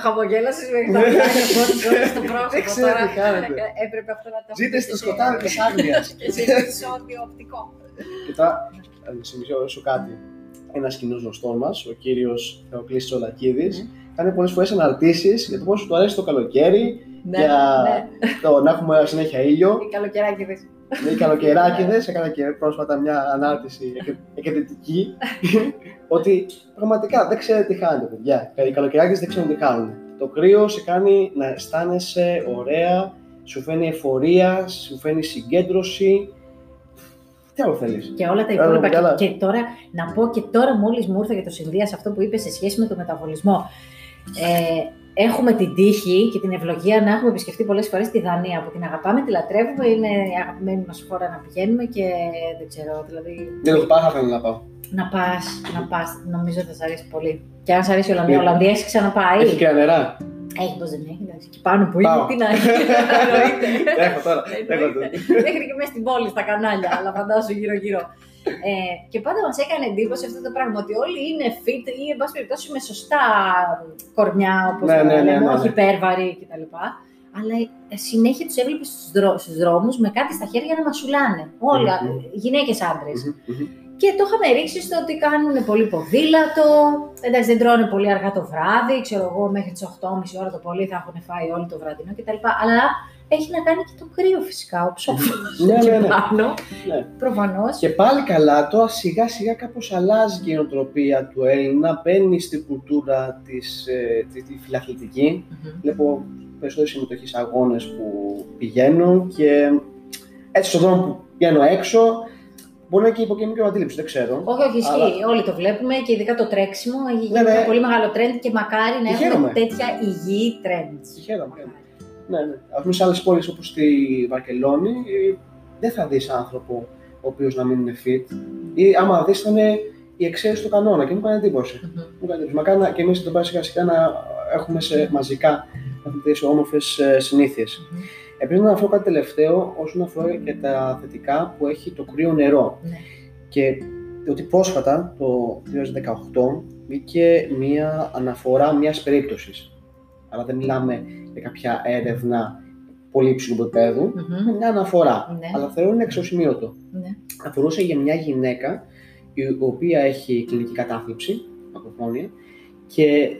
Χαμογέλασες με τα πλάκα στο πρόσωπο. Δεν ξέρετε τι χάνετε. Ε, έπρεπε αυτό να το Ζείτε στο σκοτάδι της άγνοιας. Και σε επεισόδιο οπτικό. Κοιτά, θα σου κάτι. Ένας κοινός γνωστός μας, ο κύριος Θεοκλή Τσολακίδης, κάνει πολλές φορές αναρτήσεις για το πόσο του αρέσει το καλοκαίρι, ναι, για ναι. το να έχουμε συνέχεια ήλιο. Οι καλοκαιράκιδες. Ναι, οι καλοκαιράκιδες. Έκανα και πρόσφατα μια ανάρτηση εκδετική. ότι πραγματικά δεν ξέρετε τι χάνετε, παιδιά. Οι καλοκαιράκιδες δεν ξέρουν τι κάνουν. Το κρύο σε κάνει να αισθάνεσαι ωραία, σου φαίνει εφορία, σου φαίνει συγκέντρωση. Τι άλλο θέλεις; Και όλα τα υπόλοιπα. Και, και, τώρα, να πω και τώρα, μόλις μου ήρθε για το συνδύα αυτό που είπες σε σχέση με το μεταβολισμό. Ε, έχουμε την τύχη και την ευλογία να έχουμε επισκεφτεί πολλές φορές τη Δανία που την αγαπάμε, τη λατρεύουμε, είναι η αγαπημένη μας χώρα να πηγαίνουμε και δεν ξέρω, δηλαδή... Δεν έχω πάει, θα θέλω να πάω. Να πας, να πας, νομίζω θα σας αρέσει πολύ. Και αν σας αρέσει η Ολλανδία, η ναι. Ολλανδία έχει ξαναπάει. Έχει και νερά. Έχει, πώ δεν έχει. Και πάνω που είναι, τι να έχει. Έχω τώρα. Μέχρι και μέσα στην πόλη, στα κανάλια, αλλά φαντάσου γύρω-γύρω. Ε, και πάντα μας έκανε εντύπωση αυτό το πράγμα ότι όλοι είναι fit ή εν πάση περιπτώσει με σωστά κορμιά, όπως ναι, ναι, ναι, ναι, όχι ναι. υπέρβαροι κτλ. Αλλά ε, συνέχεια τους έβλεπες στους δρόμους με κάτι στα χέρια να μασουλάνε. Όλα, mm-hmm. γυναίκες άντρες. Και το είχαμε ρίξει στο ότι κάνουν πολύ ποδήλατο, εντάξει δεν τρώνε πολύ αργά το βράδυ, ξέρω εγώ μέχρι τις 8.30 ώρα το πολύ θα έχουν φάει όλο το βραδινό κτλ. Αλλά έχει να κάνει και το κρύο φυσικά, ο ψόφος ναι, ναι, ναι. πάνω, ναι. προφανώς. Και πάλι καλά, τώρα σιγά σιγά κάπως αλλάζει και η νοοτροπία του Έλληνα, μπαίνει στην κουλτούρα της, ε, τη, τη φιλαθλητική. Mm-hmm. Βλέπω περισσότερη συμμετοχή σε αγώνες που πηγαίνουν και έτσι στον δρόμο που πηγαίνω έξω, Μπορεί να είναι και υποκειμική αντίληψης, δεν ξέρω. Όχι, όχι, ισχύει. Αλλά... Όλοι το βλέπουμε και ειδικά το τρέξιμο έχει γίνει ναι, ναι. ένα πολύ μεγάλο trend και μακάρι να έχουμε τέτοια υγιή trends. Χαίρομαι. Ναι, ναι. Α πούμε σε άλλες πόλεις όπως στη Βαρκελόνη, δεν θα δεις άνθρωπο ο οποίος να μην είναι fit. Ή άμα δεις, θα είναι η εξαίρεση του κανόνα και μου κάνει εντύπωση. Mm-hmm. Μου κάνει εντύπωση. Μακάρι και εμείς εδώ πέρα σιγά σιγά να έχουμε σε, μαζικά να έχουμε τέτοιε όμορφε συνήθειες. Mm-hmm. Επίση, να αναφέρω κάτι τελευταίο όσον αφορά και τα θετικά που έχει το κρύο νερό. Ναι. Και ότι πρόσφατα, το 2018, βγήκε μία αναφορά μιας περίπτωσης. Αλλά δεν μιλάμε για κάποια έρευνα πολύ υψηλού επίπεδου, mm-hmm. μια αναφορά. Ναι. Αλλά θεωρώ είναι εξωσημείωτο. Ναι. Αφορούσε για μια γυναίκα η οποία έχει κλινική κατάθλιψη, μακροχρόνια, και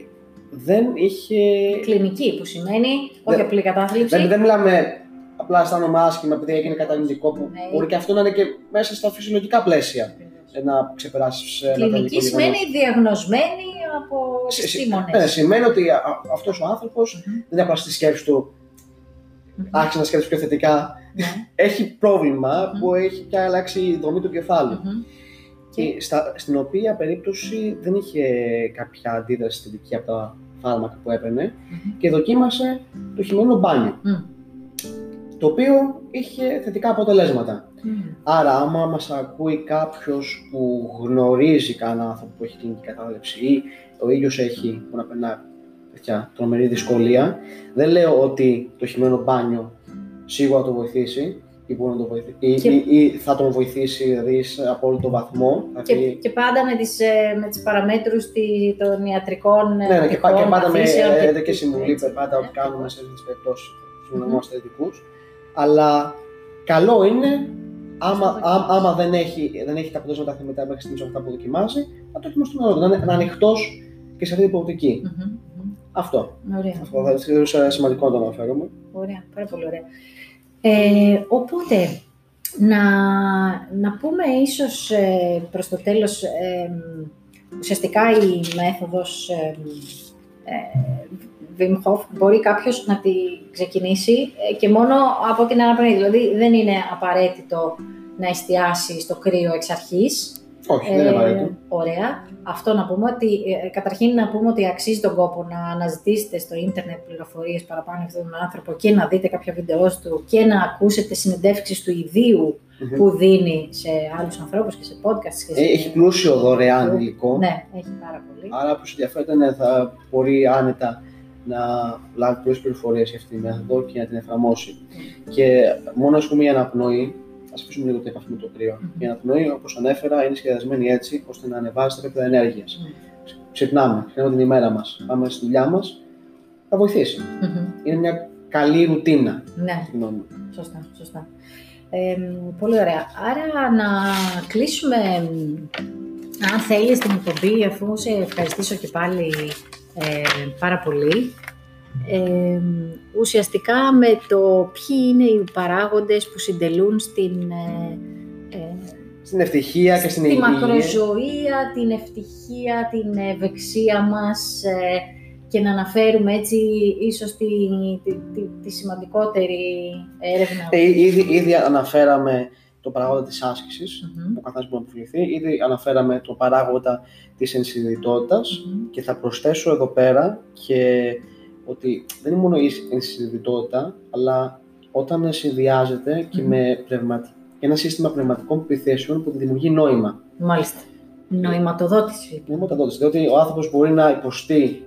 δεν είχε. Κλινική, που σημαίνει όχι απλή κατάθλιψη. Δεν, δεν μιλάμε απλά αισθάνομαι άσχημα επειδή έγινε κατανοητικό, που ναι. μπορεί και αυτό να είναι και μέσα στα φυσιολογικά πλαίσια. Να ξεπεράσει ένα Κλινική σημαίνει διαγνωσμένη από επιστήμονες. Ναι, σημαίνει ότι αυτός ο άνθρωπος mm-hmm. δεν είναι απλά στη σκέψη του mm-hmm. άρχισε να σκέφτεται πιο θετικά. Ναι. έχει πρόβλημα mm-hmm. που έχει πια αλλάξει η δομή του κεφάλου. Και στα, στην οποία περίπτωση δεν είχε κάποια αντίδραση θετική από τα φάρμακα που έπαιρνε και δοκίμασε το χειμώνα μπάνιο. Το οποίο είχε θετικά αποτελέσματα. Άρα, άμα μας ακούει κάποιος που γνωρίζει κανέναν άνθρωπο που έχει κλινική κατάληψη ή ο ίδιος έχει που να περνά τέτοια τρομερή δυσκολία, δεν λέω ότι το χειμώνα μπάνιο σίγουρα θα το βοηθήσει, ή, μπορεί να το βοηθήσει, και... ή, ή, θα τον βοηθήσει δηλαδή, σε απόλυτο βαθμό. Και, και πάντα με τις, ε, με τις παραμέτρους των ιατρικών Ναι, ναι και, και πάντα με ε, και συμβουλή, πάντα ό,τι κάνουμε σε τέτοιες περιπτώσεις, συμβουλευόμαστε ειδικούς. Αλλά καλό είναι, άμα, άμα, άμα δεν, έχει, δεν έχει τα αποτελέσματα θεμετά μέχρι στιγμής αυτά που δοκιμάζει, να το δοκιμάσει στο να είναι ανοιχτό και σε αυτή την προοπτικη Αυτό. Ωραία. Αυτό θα είναι σημαντικό να το αναφέρουμε. Ωραία, πάρα πολύ ωραία. Ε, οπότε, να, να πούμε ίσως ε, προς το τέλος, ε, ουσιαστικά η μέθοδος ε, Wim Hof μπορεί κάποιος να τη ξεκινήσει και μόνο από την αναπνοή. Δηλαδή δεν είναι απαραίτητο να εστιάσει στο κρύο εξ αρχής, όχι, δεν είναι απαραίτητο. Ωραία. Αυτό να πούμε ότι, ε, καταρχήν να πούμε ότι αξίζει τον κόπο να αναζητήσετε στο ίντερνετ πληροφορίες παραπάνω για αυτόν τον άνθρωπο και να δείτε κάποια βίντεο του και να ακούσετε συνεντεύξεις του ιδίου που δίνει σε άλλους ανθρώπους και σε podcast. Και σε... Έχει πλούσιο δωρεάν υλικό. Ναι, έχει πάρα πολύ. Άρα, που ενδιαφέρεται, ναι, θα μπορεί άνετα να λάβει πολλές πληροφορίες για αυτή τη μέθοδο και να την εφαρμόσει. Και μόνο ας πούμε η αναπνοή Α αφήσουμε λίγο την επαφή με το κρύο. Mm-hmm. Η αναπνοή, όπως ανέφερα, είναι σχεδιασμένη έτσι ώστε να ανεβάζει τα επίπεδα ενέργειας. Mm-hmm. Ξυπνάμε, ξεκινάμε την ημέρα μας, πάμε στη δουλειά μας, θα βοηθήσει. Mm-hmm. Είναι μια καλή ρουτίνα. Ναι. Σωστά, σωστά. Ε, πολύ ωραία. Άρα να κλείσουμε, αν θέλεις, την εκπομπή, αφού σε ευχαριστήσω και πάλι ε, πάρα πολύ ουσιαστικά με το ποιοι είναι οι παράγοντες που συντελούν στην, ε, ε στην ευτυχία και στην υγεία. Τη μακροζωία, την ευτυχία, την ευεξία μας ε, και να αναφέρουμε έτσι ίσως τη, τη, τη, σημαντικότερη έρευνα. Ε, ήδη, ήδη αναφέραμε το παράγοντα της άσκησης, mm-hmm. που ο καθένας μπορεί να αποφυληθεί. Ήδη αναφέραμε το παράγοντα της ενσυνειδητότητας και θα προσθέσω εδώ πέρα και ότι δεν είναι μόνο η ενσυνειδητότητα, αλλά όταν συνδυάζεται και με πνευματι... ένα σύστημα πνευματικών επιθέσεων που δημιουργεί νόημα. Μάλιστα. Νοηματοδότηση. Νοηματοδότηση. Διότι ο άνθρωπος μπορεί να υποστεί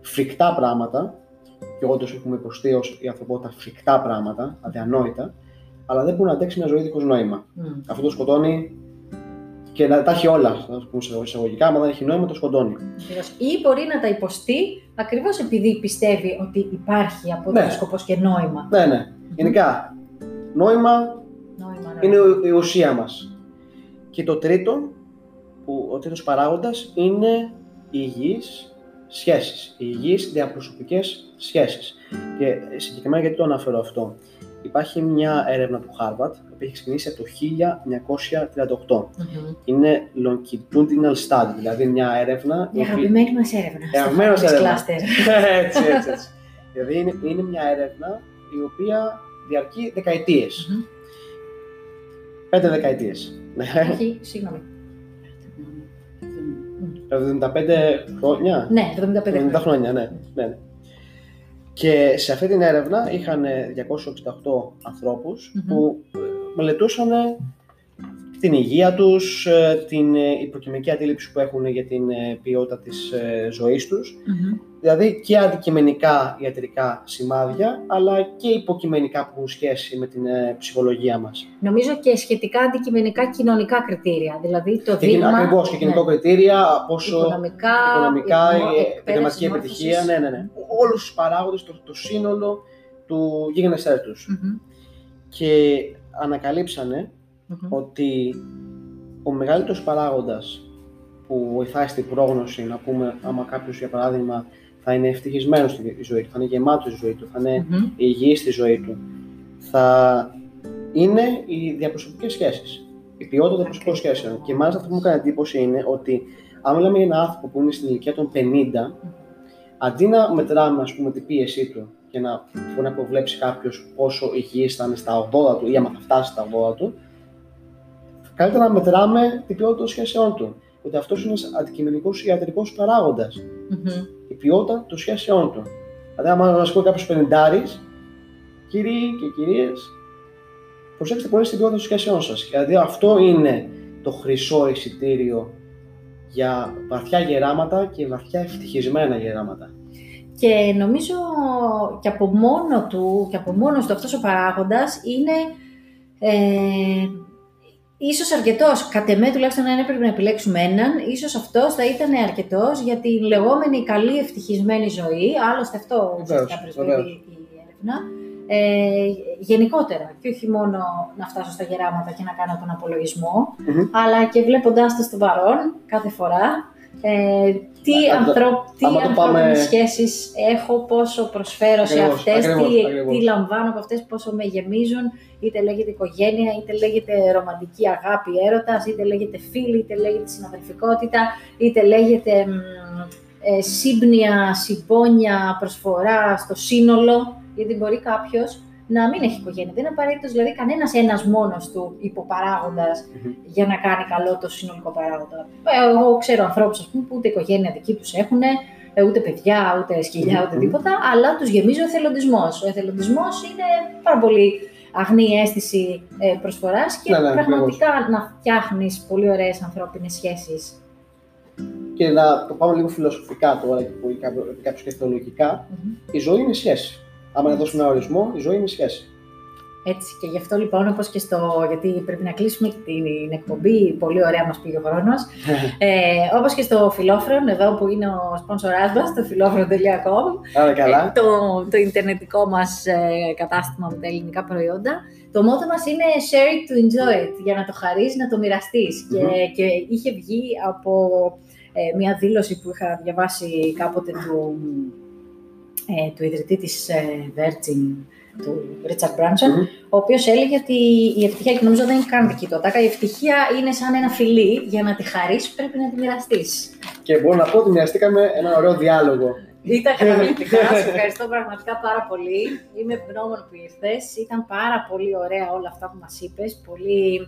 φρικτά πράγματα, και όντως έχουμε υποστεί ως η ανθρωπότητα φρικτά πράγματα, αδιανόητα, αλλά δεν μπορεί να αντέξει μια ζωή δίχω νόημα. Mm. Αυτό το σκοτώνει και να τα έχει όλα, α πούμε σε εισαγωγικά, άμα δεν έχει νόημα το σκοτώνει. Ή μπορεί να τα υποστεί ακριβώς επειδή πιστεύει ότι υπάρχει από ναι. σκοπός και νόημα. Ναι, ναι. Γενικά, νόημα, νόημα είναι η ουσία μας. Και το τρίτο που ο τρίτος παράγοντας είναι οι υγιείς σχέσεις, οι υγιείς διαπροσωπικές σχέσεις. Και συγκεκριμένα γιατί το αναφέρω αυτό. Υπάρχει μια έρευνα του Harvard που έχει ξεκινήσει από το 1938. mm Είναι longitudinal study, δηλαδή μια έρευνα... Η αγαπημένη μας έρευνα. Η αγαπημένη μας έρευνα. έτσι, έτσι, έτσι. δηλαδή είναι, είναι μια έρευνα η οποία διαρκεί δεκαετίες. Mm-hmm. Πέντε δεκαετίες. Όχι, συγγνώμη. 75 χρόνια. Ναι, 75 χρόνια. ναι. ναι. Και σε αυτή την έρευνα είχαν 268 ανθρωπους που μελετούσαν την υγεία τους, ε, την ε, υποκειμενική αντίληψη που έχουν για την ε, ποιότητα της ζωής τους. Δηλαδή και αντικειμενικά ιατρικά σημάδια, αλλά και υποκειμενικά που έχουν σχέση με την ψυχολογία μας. Νομίζω και σχετικά αντικειμενικά κοινωνικά κριτήρια. Δηλαδή το δείγμα... Ακριβώς, και κοινωνικά ναι. κριτήρια, πόσο οικονομικά, οικονομικά επαγγελματική επιτυχία. Ναι, ναι, ναι. Όλους τους παράγοντες, το, το σύνολο του γίγνεσθέ τους. Και ανακαλύψανε ότι ο μεγαλύτερος παράγοντας που βοηθάει στην πρόγνωση, να πούμε, άμα κάποιος για παράδειγμα θα είναι ευτυχισμένος στη ζωή του, θα είναι γεμάτος στη ζωή του, θα είναι mm υγιής στη ζωή του, θα είναι οι διαπροσωπικές σχέσεις. Η ποιότητα των διαπροσωπικών σχέσεων. Και μάλιστα αυτό που μου έκανε εντύπωση είναι ότι, αν μιλάμε για έναν άνθρωπο που είναι στην ηλικία των 50, αντί να μετράμε ας πούμε, την πίεσή του και να μπορεί να προβλέψει κάποιος πόσο υγιής θα είναι στα 80 του ή άμα θα φτάσει στα 80 του, καλύτερα να μετράμε την ποιότητα των σχέσεών του. Ότι αυτός είναι ένας αντικειμενικός ιατρικός παράγοντας. Mm-hmm. Η ποιότητα των σχέσεών του. Δηλαδή, άμα μα πει κάποιος πενιντάρη, κύριοι και κυρίες, προσέξτε πολύ στην ποιότητα των σχέσεών σας. Δηλαδή, αυτό είναι το χρυσό εισιτήριο για βαθιά γεράματα και βαθιά ευτυχισμένα γεράματα. Και νομίζω και από μόνο του, και από μόνος του αυτός ο παράγοντας είναι ε, ίσως αρκετός, κατ' εμέ τουλάχιστον αν έπρεπε να επιλέξουμε έναν, ίσως αυτός θα ήταν αρκετός για την λεγόμενη καλή ευτυχισμένη ζωή, άλλωστε αυτό ουσιαστικά προσβεύει η έρευνα, ε, γενικότερα και όχι μόνο να φτάσω στα γεράματα και να κάνω τον απολογισμο αλλά και βλέποντάς τα στο παρόν κάθε φορά, ε, τι, ανθρώπινες σχέσεις έχω, πόσο προσφέρω σε αυτές, τι, λαμβάνω από αυτές, πόσο με γεμίζουν, είτε λέγεται οικογένεια, είτε λέγεται ρομαντική αγάπη, έρωτας, είτε λέγεται φίλη, είτε λέγεται συναδελφικότητα, είτε λέγεται ε, σύμπνοια, συμπόνια, προσφορά στο σύνολο, γιατί μπορεί κάποιος να μην έχει οικογένεια. Δεν είναι απαραίτητος δηλαδή κανένας ένας μόνος του υποπαράγοντας για να κάνει καλό το συνολικό παράγοντα. Ε, εγώ ξέρω ανθρώπους που ούτε οικογένεια δική τους έχουν, ε, ούτε παιδιά, ούτε σκυλιά, ούτε τίποτα, αλλά τους γεμίζει ο εθελοντισμός. Ο εθελοντισμός είναι πάρα πολύ αγνή αίσθηση ε, προσφοράς και ναι, ναι, πραγματικά να φτιάχνεις πολύ ωραίες ανθρώπινες σχέσεις. Και να το πάμε λίγο φιλοσοφικά τώρα και κάποιος και θεολογικά, η ζωή είναι σχέση άμα να δώσουμε ένα ορισμό, η ζωή είναι σχέση. Έτσι και γι' αυτό λοιπόν, όπως και στο, γιατί πρέπει να κλείσουμε την εκπομπή, πολύ ωραία μας πήγε ο χρόνος, ε, όπως και στο Φιλόφρον, εδώ που είναι ο σπονσοράς μας, το φιλόφρον.com, ε, το, το ιντερνετικό μας ε, κατάστημα με τα ελληνικά προϊόντα, το μότο μας είναι share it to enjoy it, για να το χαρείς, να το μοιραστεις και, και είχε βγει από ε, μια δήλωση που είχα διαβάσει κάποτε του ε, του ιδρυτή της ε, Virgin, του Richard Branson, ο οποίος έλεγε ότι η ευτυχία, και νομίζω δεν είναι καν δική του η ευτυχία είναι σαν ένα φιλί, για να τη χαρίσει πρέπει να τη μοιραστείς. Και μπορώ να πω ότι μοιραστήκαμε ένα ωραίο διάλογο. Ήταν καταπληκτικά. Σε ευχαριστώ πραγματικά πάρα πολύ. Είμαι ευγνώμων που ήρθες. Ήταν πάρα πολύ ωραία όλα αυτά που μας είπες. Πολύ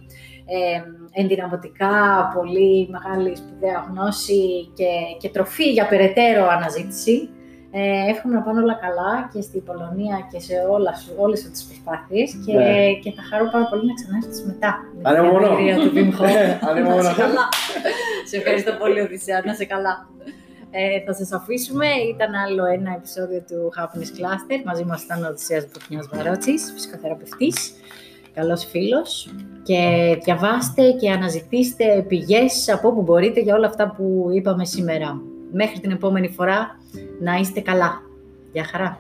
ε, ενδυναμωτικά, πολύ μεγάλη σπουδαία γνώση και, και τροφή για περαιτέρω αναζήτηση. Ε, εύχομαι να πάνε όλα καλά και στην Πολωνία και σε όλα, όλες τις προσπάθειες και, ναι. και θα χαρώ πάρα πολύ να ξανάρθεις μετά. Ανεμονώ. Με την του Βίμχο. Ανεμονώ. σε ευχαριστώ πολύ Οδυσσέα, να σε καλά. Ε, θα σας αφήσουμε, ήταν άλλο ένα επεισόδιο του Happiness Cluster. Μαζί μας ήταν ο Οδυσσέας Μπουρνιάς Βαρότσης, φυσικοθεραπευτής, καλός φίλος. Και διαβάστε και αναζητήστε πηγές από όπου μπορείτε για όλα αυτά που είπαμε σήμερα. Μέχρι την επόμενη φορά, να είστε καλά. Γεια χαρά.